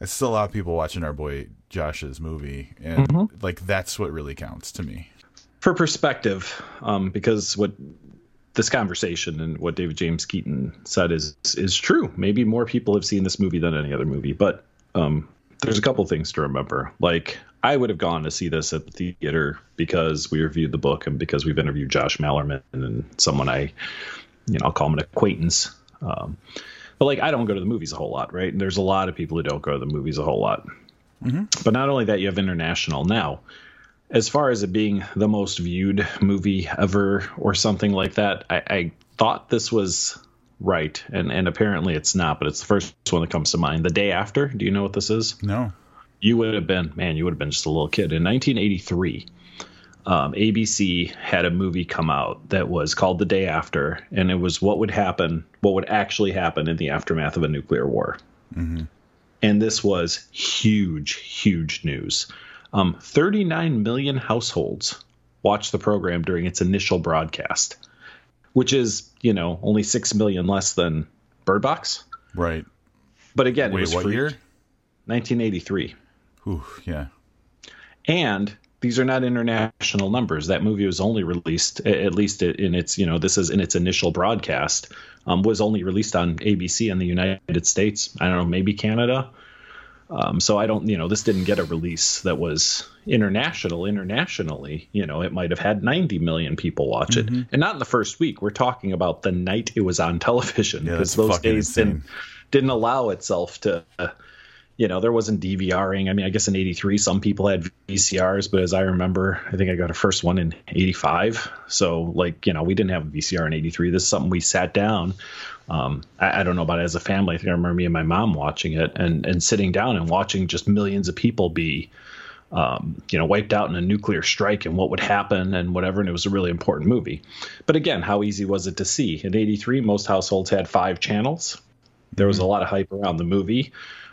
It's still a lot of people watching our boy Josh's movie, and like that's what really counts to me. for perspective, um, because what this conversation and what David James Keaton said is is true. Maybe more people have seen this movie than any other movie, but um, there's a couple things to remember. Like I would have gone to see this at the theater because we reviewed the book and because we've interviewed Josh Malerman and someone I, you know, I'll call him an acquaintance. Um, but like I don't go to the movies a whole lot, right? And there's a lot of people who don't go to the movies a whole lot. Mm-hmm. But not only that, you have international now as far as it being the most viewed movie ever or something like that, I, I thought this was right, and and apparently it's not. But it's the first one that comes to mind. The day after. Do you know what this is? No, You would have been man. You would have been just a little kid in 1983. Um, ABC had a movie come out that was called The Day After, and it was what would happen, what would actually happen in the aftermath of a nuclear war. And this was huge, huge news. Um, 39 million households watched the program during its initial broadcast, which is, you know, only 6 million less than Bird Box. right? But again, it was what free. year? 1983. Whew, yeah, And these are not international numbers. That movie was only released, at least in its, you know, this is in its initial broadcast, um, was only released on ABC in the United States. I don't know, maybe Canada. Um, so I don't, you know, this didn't get a release that was international. Internationally, you know, it might have had 90 million people watch it, and not in the first week. We're talking about the night it was on television because that's those days insane. didn't didn't allow itself to. uh, you know, there wasn't DVRing. I mean, I guess in 83, some people had VCRs, but as I remember, I think I got a first one in 85. So, like, you know, we didn't have a VCR in 83. This is something we sat down. Um, I, I, don't know about it as a family. I think I remember me and my mom watching it and, and sitting down and watching just millions of people be, um, you know, wiped out in a nuclear strike and what would happen and whatever. And it was a really important movie. But again, how easy was it to see? In 83, most households had five channels. There was a lot of hype around the movie.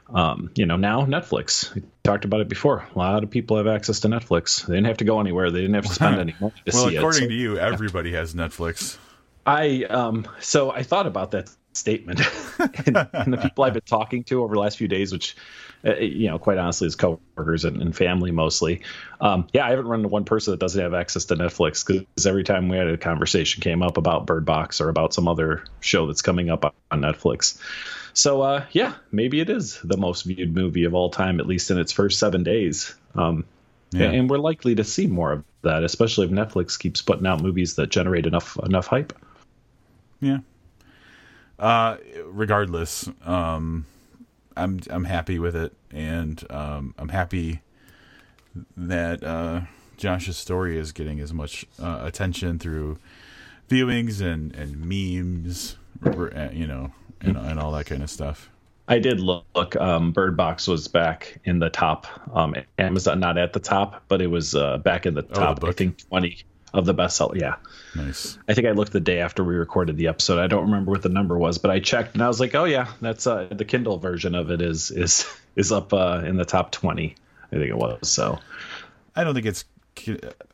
Um, you know, now Netflix. We talked about it before. A lot of people have access to Netflix. They didn't have to go anywhere. They didn't have to spend any money to well, see it. Well, according to you, everybody yeah. has Netflix. I um so I thought about that statement and, and, the people I've been talking to over the last few days, which uh, you know, quite honestly, is coworkers and, and family mostly. Um, yeah, I haven't run into one person that doesn't have access to Netflix because every time we had a conversation came up about Bird Box or about some other show that's coming up on Netflix. So uh, yeah, maybe it is the most viewed movie of all time, at least in its first seven days. Um, yeah. and we're likely to see more of that, especially if Netflix keeps putting out movies that generate enough enough hype. Yeah. Uh, regardless, um, I'm I'm happy with it, and um, I'm happy that uh, Josh's story is getting as much uh, attention through viewings and and memes, you know, and, and all that kind of stuff. I did look. Um, Bird Box was back in the top. Um, Amazon not at the top, but it was uh, back in the top. Oh, the I think twenty of the bestseller. Yeah, nice. I think I looked the day after we recorded the episode. I don't remember what the number was, but I checked and I was like, oh yeah, that's uh, the Kindle version of it is is is up uh, in the top twenty. I think it was. So I don't think it's.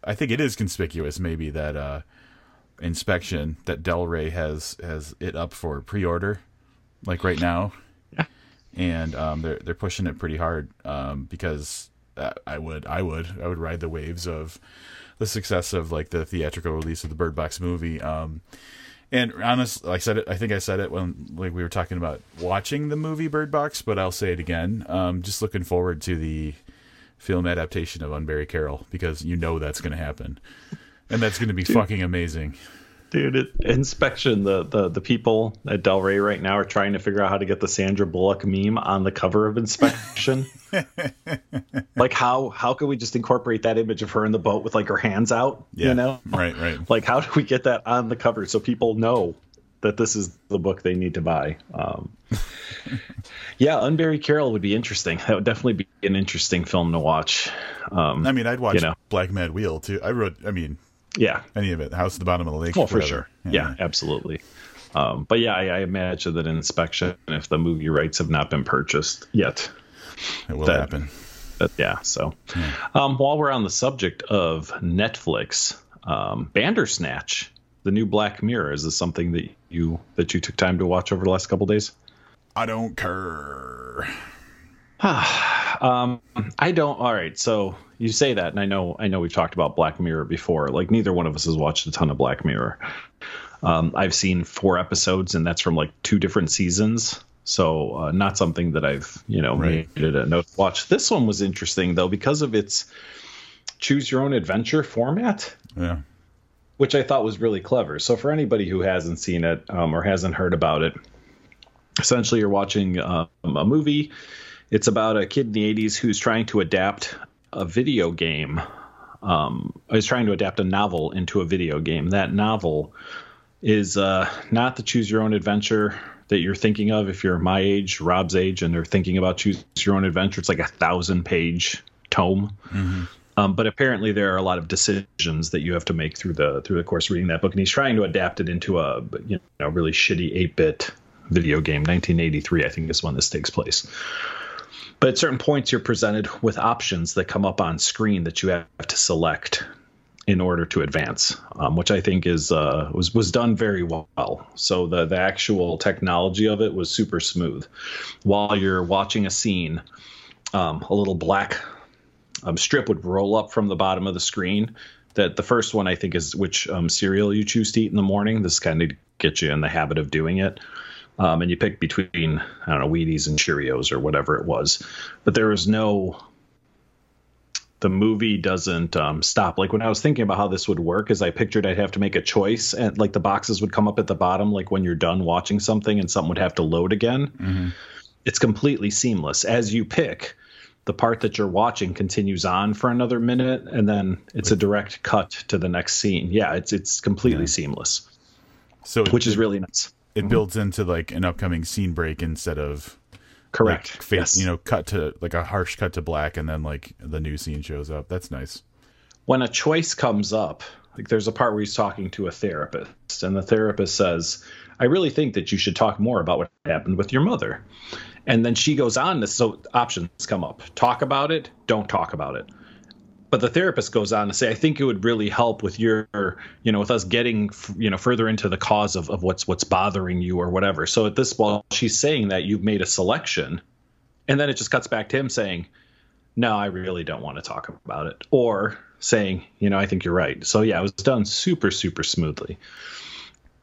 I think it is conspicuous, maybe that uh, inspection that Del Rey has has it up for pre-order like right now. Yeah. And um, they're they're pushing it pretty hard um, because I would I would I would ride the waves of the success of like the theatrical release of the Bird Box movie. Um, and honestly, like I said it, I think I said it when like we were talking about watching the movie Bird Box, but I'll say it again. Um, just looking forward to the film adaptation of Unbury Carol because you know that's going to happen, and that's going to be fucking amazing dude it, inspection the, the the people at del rey right now are trying to figure out how to get the sandra bullock meme on the cover of inspection. Like how how can we just incorporate that image of her in the boat with like her hands out yeah, you know? right right. Like how do we get that on the cover so people know that this is the book they need to buy? Um, yeah unbury carol would be interesting. That would definitely be an interesting film to watch. Um, i mean i'd watch you know. black mad wheel too. I wrote i mean yeah. Any of it. House at the bottom of the lake. Well, for sure. Yeah, yeah absolutely. Um, but yeah, I, I, imagine that inspection, if the movie rights have not been purchased yet, it will that, happen. That, yeah. So, yeah. Um, while we're on the subject of Netflix, um, Bandersnatch, the new Black Mirror, is this something that you that you took time to watch over the last couple days? I don't care. um, I don't. All right, so you say that, and I know I know we've talked about Black Mirror before. Like neither one of us has watched a ton of Black Mirror. Um, I've seen four episodes, and that's from like two different seasons. So uh, not something that I've you know right. made it a note to watch. This one was interesting though because of its choose your own adventure format. Yeah. Which I thought was really clever. So for anybody who hasn't seen it um, or hasn't heard about it, essentially you're watching um, a movie. It's about a kid in the 80s who's trying to adapt a video game. Um, I was trying to adapt a novel into a video game. That novel is uh, not the choose your own adventure that you're thinking of if you're my age, Rob's age, and they're thinking about choose your own adventure. It's like a thousand page tome. Mm-hmm. Um, but apparently there are a lot of decisions that you have to make through the through the course reading that book, and he's trying to adapt it into a you know really shitty eight bit video game. 1983, I think, is when this takes place. But at certain points, you're presented with options that come up on screen that you have to select in order to advance, um, which I think is uh, was was done very well. So the the actual technology of it was super smooth. While you're watching a scene, um, a little black um, strip would roll up from the bottom of the screen. That the first one I think is which um, cereal you choose to eat in the morning. This kind of gets you in the habit of doing it um, and you pick between I don't know Wheaties and Cheerios or whatever it was, but there is no. The movie doesn't um, stop. Like when I was thinking about how this would work, as I pictured I'd have to make a choice, and like the boxes would come up at the bottom, like when you're done watching something, and something would have to load again. Mm-hmm. it's completely seamless as you pick the part that you're watching continues on for another minute and then it's a direct cut to the next scene yeah it's it's completely yeah. seamless so which is really nice it mm-hmm. builds into like an upcoming scene break instead of correct. like, yes. you know cut to like a harsh cut to black and then like the new scene shows up. That's nice. When a choice comes up like there's a part where he's talking to a therapist and the therapist says i really think that you should talk more about what happened with your mother. And then she goes on to so options come up. Talk about it don't talk about it but the therapist goes on to say i think it would really help with your you know with us getting you know further into the cause of, of what's what's bothering you or whatever. So at this while she's saying that you've made a selection and then it just cuts back to him saying no i really don't want to talk about it or saying you know i think you're right. So yeah it was done super super smoothly.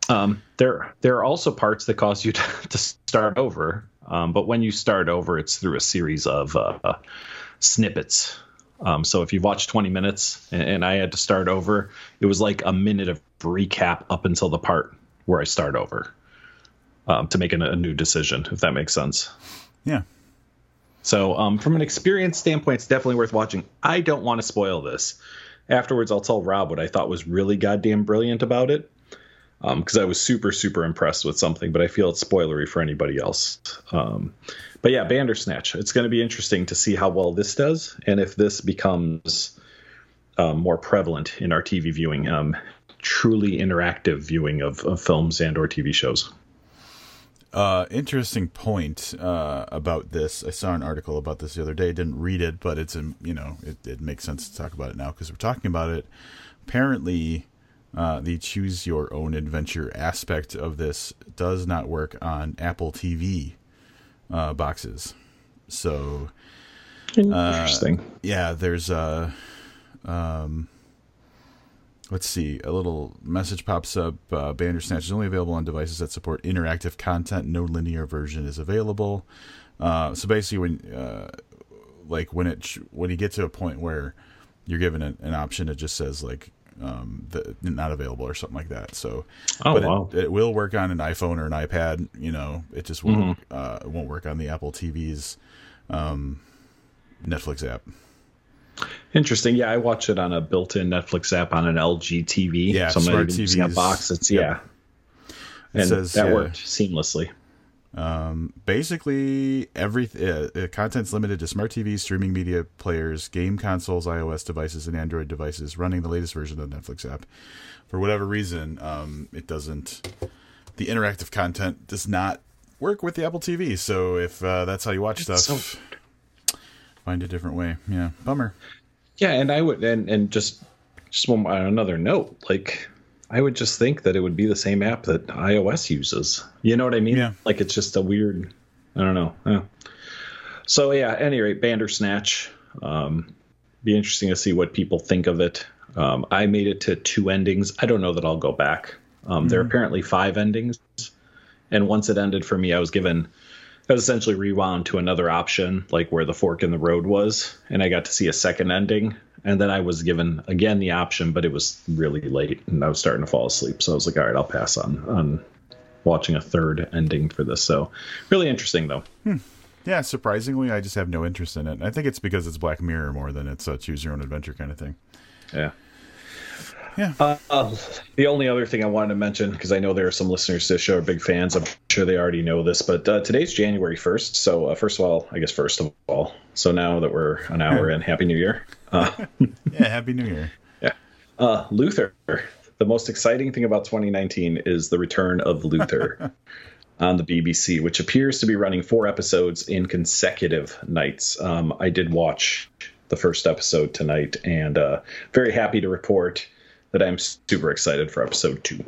Um, there there are also parts that cause you to, to start over um, but when you start over, it's through a series of uh, snippets. Um, so if you've watched 20 minutes and, and, I had to start over, it was like a minute of recap up until the part where I start over um, to make a, a, new decision, if that makes sense. Yeah. So um, from an experience standpoint, it's definitely worth watching. I don't want to spoil this. Afterwards, I'll tell Rob what I thought was really goddamn brilliant about it because um, I was super super impressed with something, but I feel it's spoilery for anybody else. Um, but yeah, Bandersnatch. It's going to be interesting to see how well this does, and if this becomes um, more prevalent in our TV viewing, um, truly interactive viewing of, of, films and or TV shows. Uh, interesting point uh, about this. I saw an article about this the other day. Didn't read it, but it's a you know it, it makes sense to talk about it now because we're talking about it. Apparently, uh, the choose your own adventure aspect of this does not work on Apple TV uh, boxes. So uh, interesting. Yeah, there's a. Um, let's see. A little message pops up. Uh, Bandersnatch is only available on devices that support interactive content. No linear version is available. Uh, so basically, when uh, like when it when you get to a point where you're given an, an option, it just says like um, the, not available or something like that. So, oh, but wow. it, it, will work on an iPhone or an iPad. You know, it just won't mm-hmm. uh, it won't work on the Apple TV's um, Netflix app. Interesting. Yeah, I watch it on a built-in Netflix app on an LG TV. Yeah, so I'm smart using a box. It's yep. yeah, and says, that yeah. worked seamlessly. Um, basically, every uh, uh, content's limited to smart TVs, streaming media players, game consoles, iOS devices, and Android devices running the latest version of the Netflix app. For whatever reason, um, it doesn't. The interactive content does not work with the Apple TV. So if uh, that's how you watch it's stuff, so... find a different way. Yeah, bummer. Yeah, and I would, and and just just one, on another note, like I would just think that it would be the same app that iOS uses. You know what I mean? Yeah. Like it's just a weird. I don't know. Yeah. So yeah. At any rate, Bandersnatch. Um, be interesting to see what people think of it. Um, I made it to two endings. I don't know that I'll go back. Um, mm-hmm. There are apparently five endings, and once it ended for me, I was given. I was essentially rewound to another option, like where the fork in the road was, and I got to see a second ending and then I was given again the option, but it was really late and I was starting to fall asleep. So I was like, all right, I'll pass on on watching a third ending for this. So really interesting though. Hmm. Yeah, surprisingly, I just have no interest in it. I think it's because it's Black Mirror more than it's a choose your own adventure kind of thing. Yeah. Yeah. Uh, uh, the only other thing I wanted to mention, because I know there are some listeners to the show are big fans. I'm sure they already know this, but uh, today's January 1st. So, uh, first of all, I guess first of all, so now that we're an hour in, Happy New Year. Uh, yeah, Happy New Year. Yeah. Uh, Luther. The most exciting thing about 2019 is the return of Luther on the BBC, which appears to be running four episodes in consecutive nights. Um, I did watch the first episode tonight and very happy to report that I'm super excited for episode two.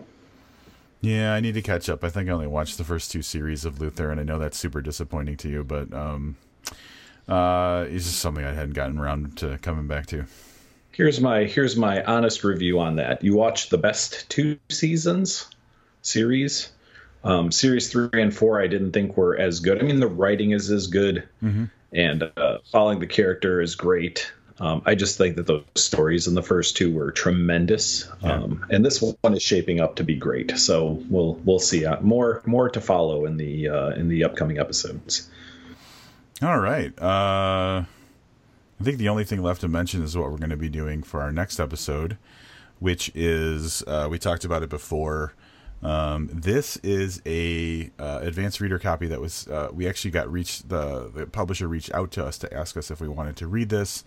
Yeah, I need to catch up. I think I only watched the first two series of Luther, and I know that's super disappointing to you, but um, uh, it's just something I hadn't gotten around to coming back to. Here's my here's my honest review on that. You watched the best two seasons series. Um, series three and four, I didn't think were as good. I mean, the writing is as good, mm-hmm. and uh, following the character is great. Um, I just think that those stories in the first two were tremendous, yeah. um, and this one is shaping up to be great. So we'll we'll see uh, more more to follow in the uh, in the upcoming episodes. All right. Uh, I think the only thing left to mention is what we're going to be doing for our next episode, which is uh, we talked about it before. Um, this is a uh, advanced reader copy that was uh, we actually got reached the the publisher reached out to us to ask us if we wanted to read this.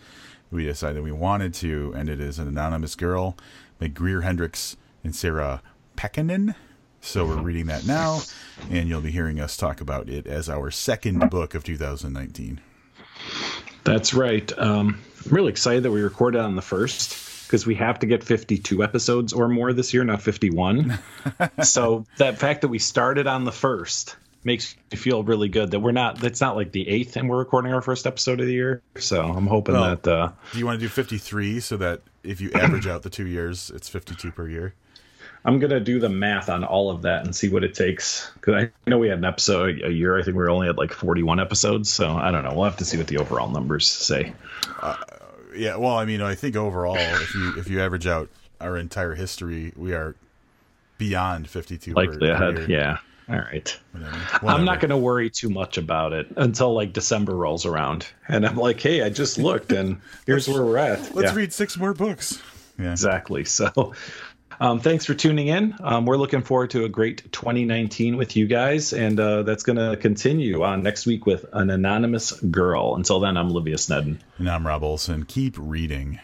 We decided we wanted to, and it is an anonymous girl by Greer Hendricks and Sarah Pekkanen. So we're reading that now, and you'll be hearing us talk about it as our second book of 2019. That's right. Um, I'm really excited that we recorded on the first because we have to get 52 episodes or more this year, not 51. so that fact that we started on the first makes me feel really good that we're not. That's not like the eighth, and we're recording our first episode of the year. So I'm hoping well, that. Uh, do you want to do 53 so that if you average out the two years, it's 52 per year? I'm gonna do the math on all of that and see what it takes because I know we had an episode a year. I think we were only at like 41 episodes, so I don't know. We'll have to see what the overall numbers say. Uh, yeah, well, I mean, I think overall, if you if you average out our entire history, we are beyond 52. Likely ahead, yeah. All right. Whatever. I'm not going to worry too much about it until like December rolls around, and I'm like, hey, I just looked, and here's where we're at. Let's yeah. read six more books. Yeah. Exactly. So um, thanks for tuning in. Um, we're looking forward to a great 2019 with you guys, and uh, that's going to continue on next week with an anonymous girl. Until then, I'm Olivia Snedden. And I'm Rob Olson. Keep reading.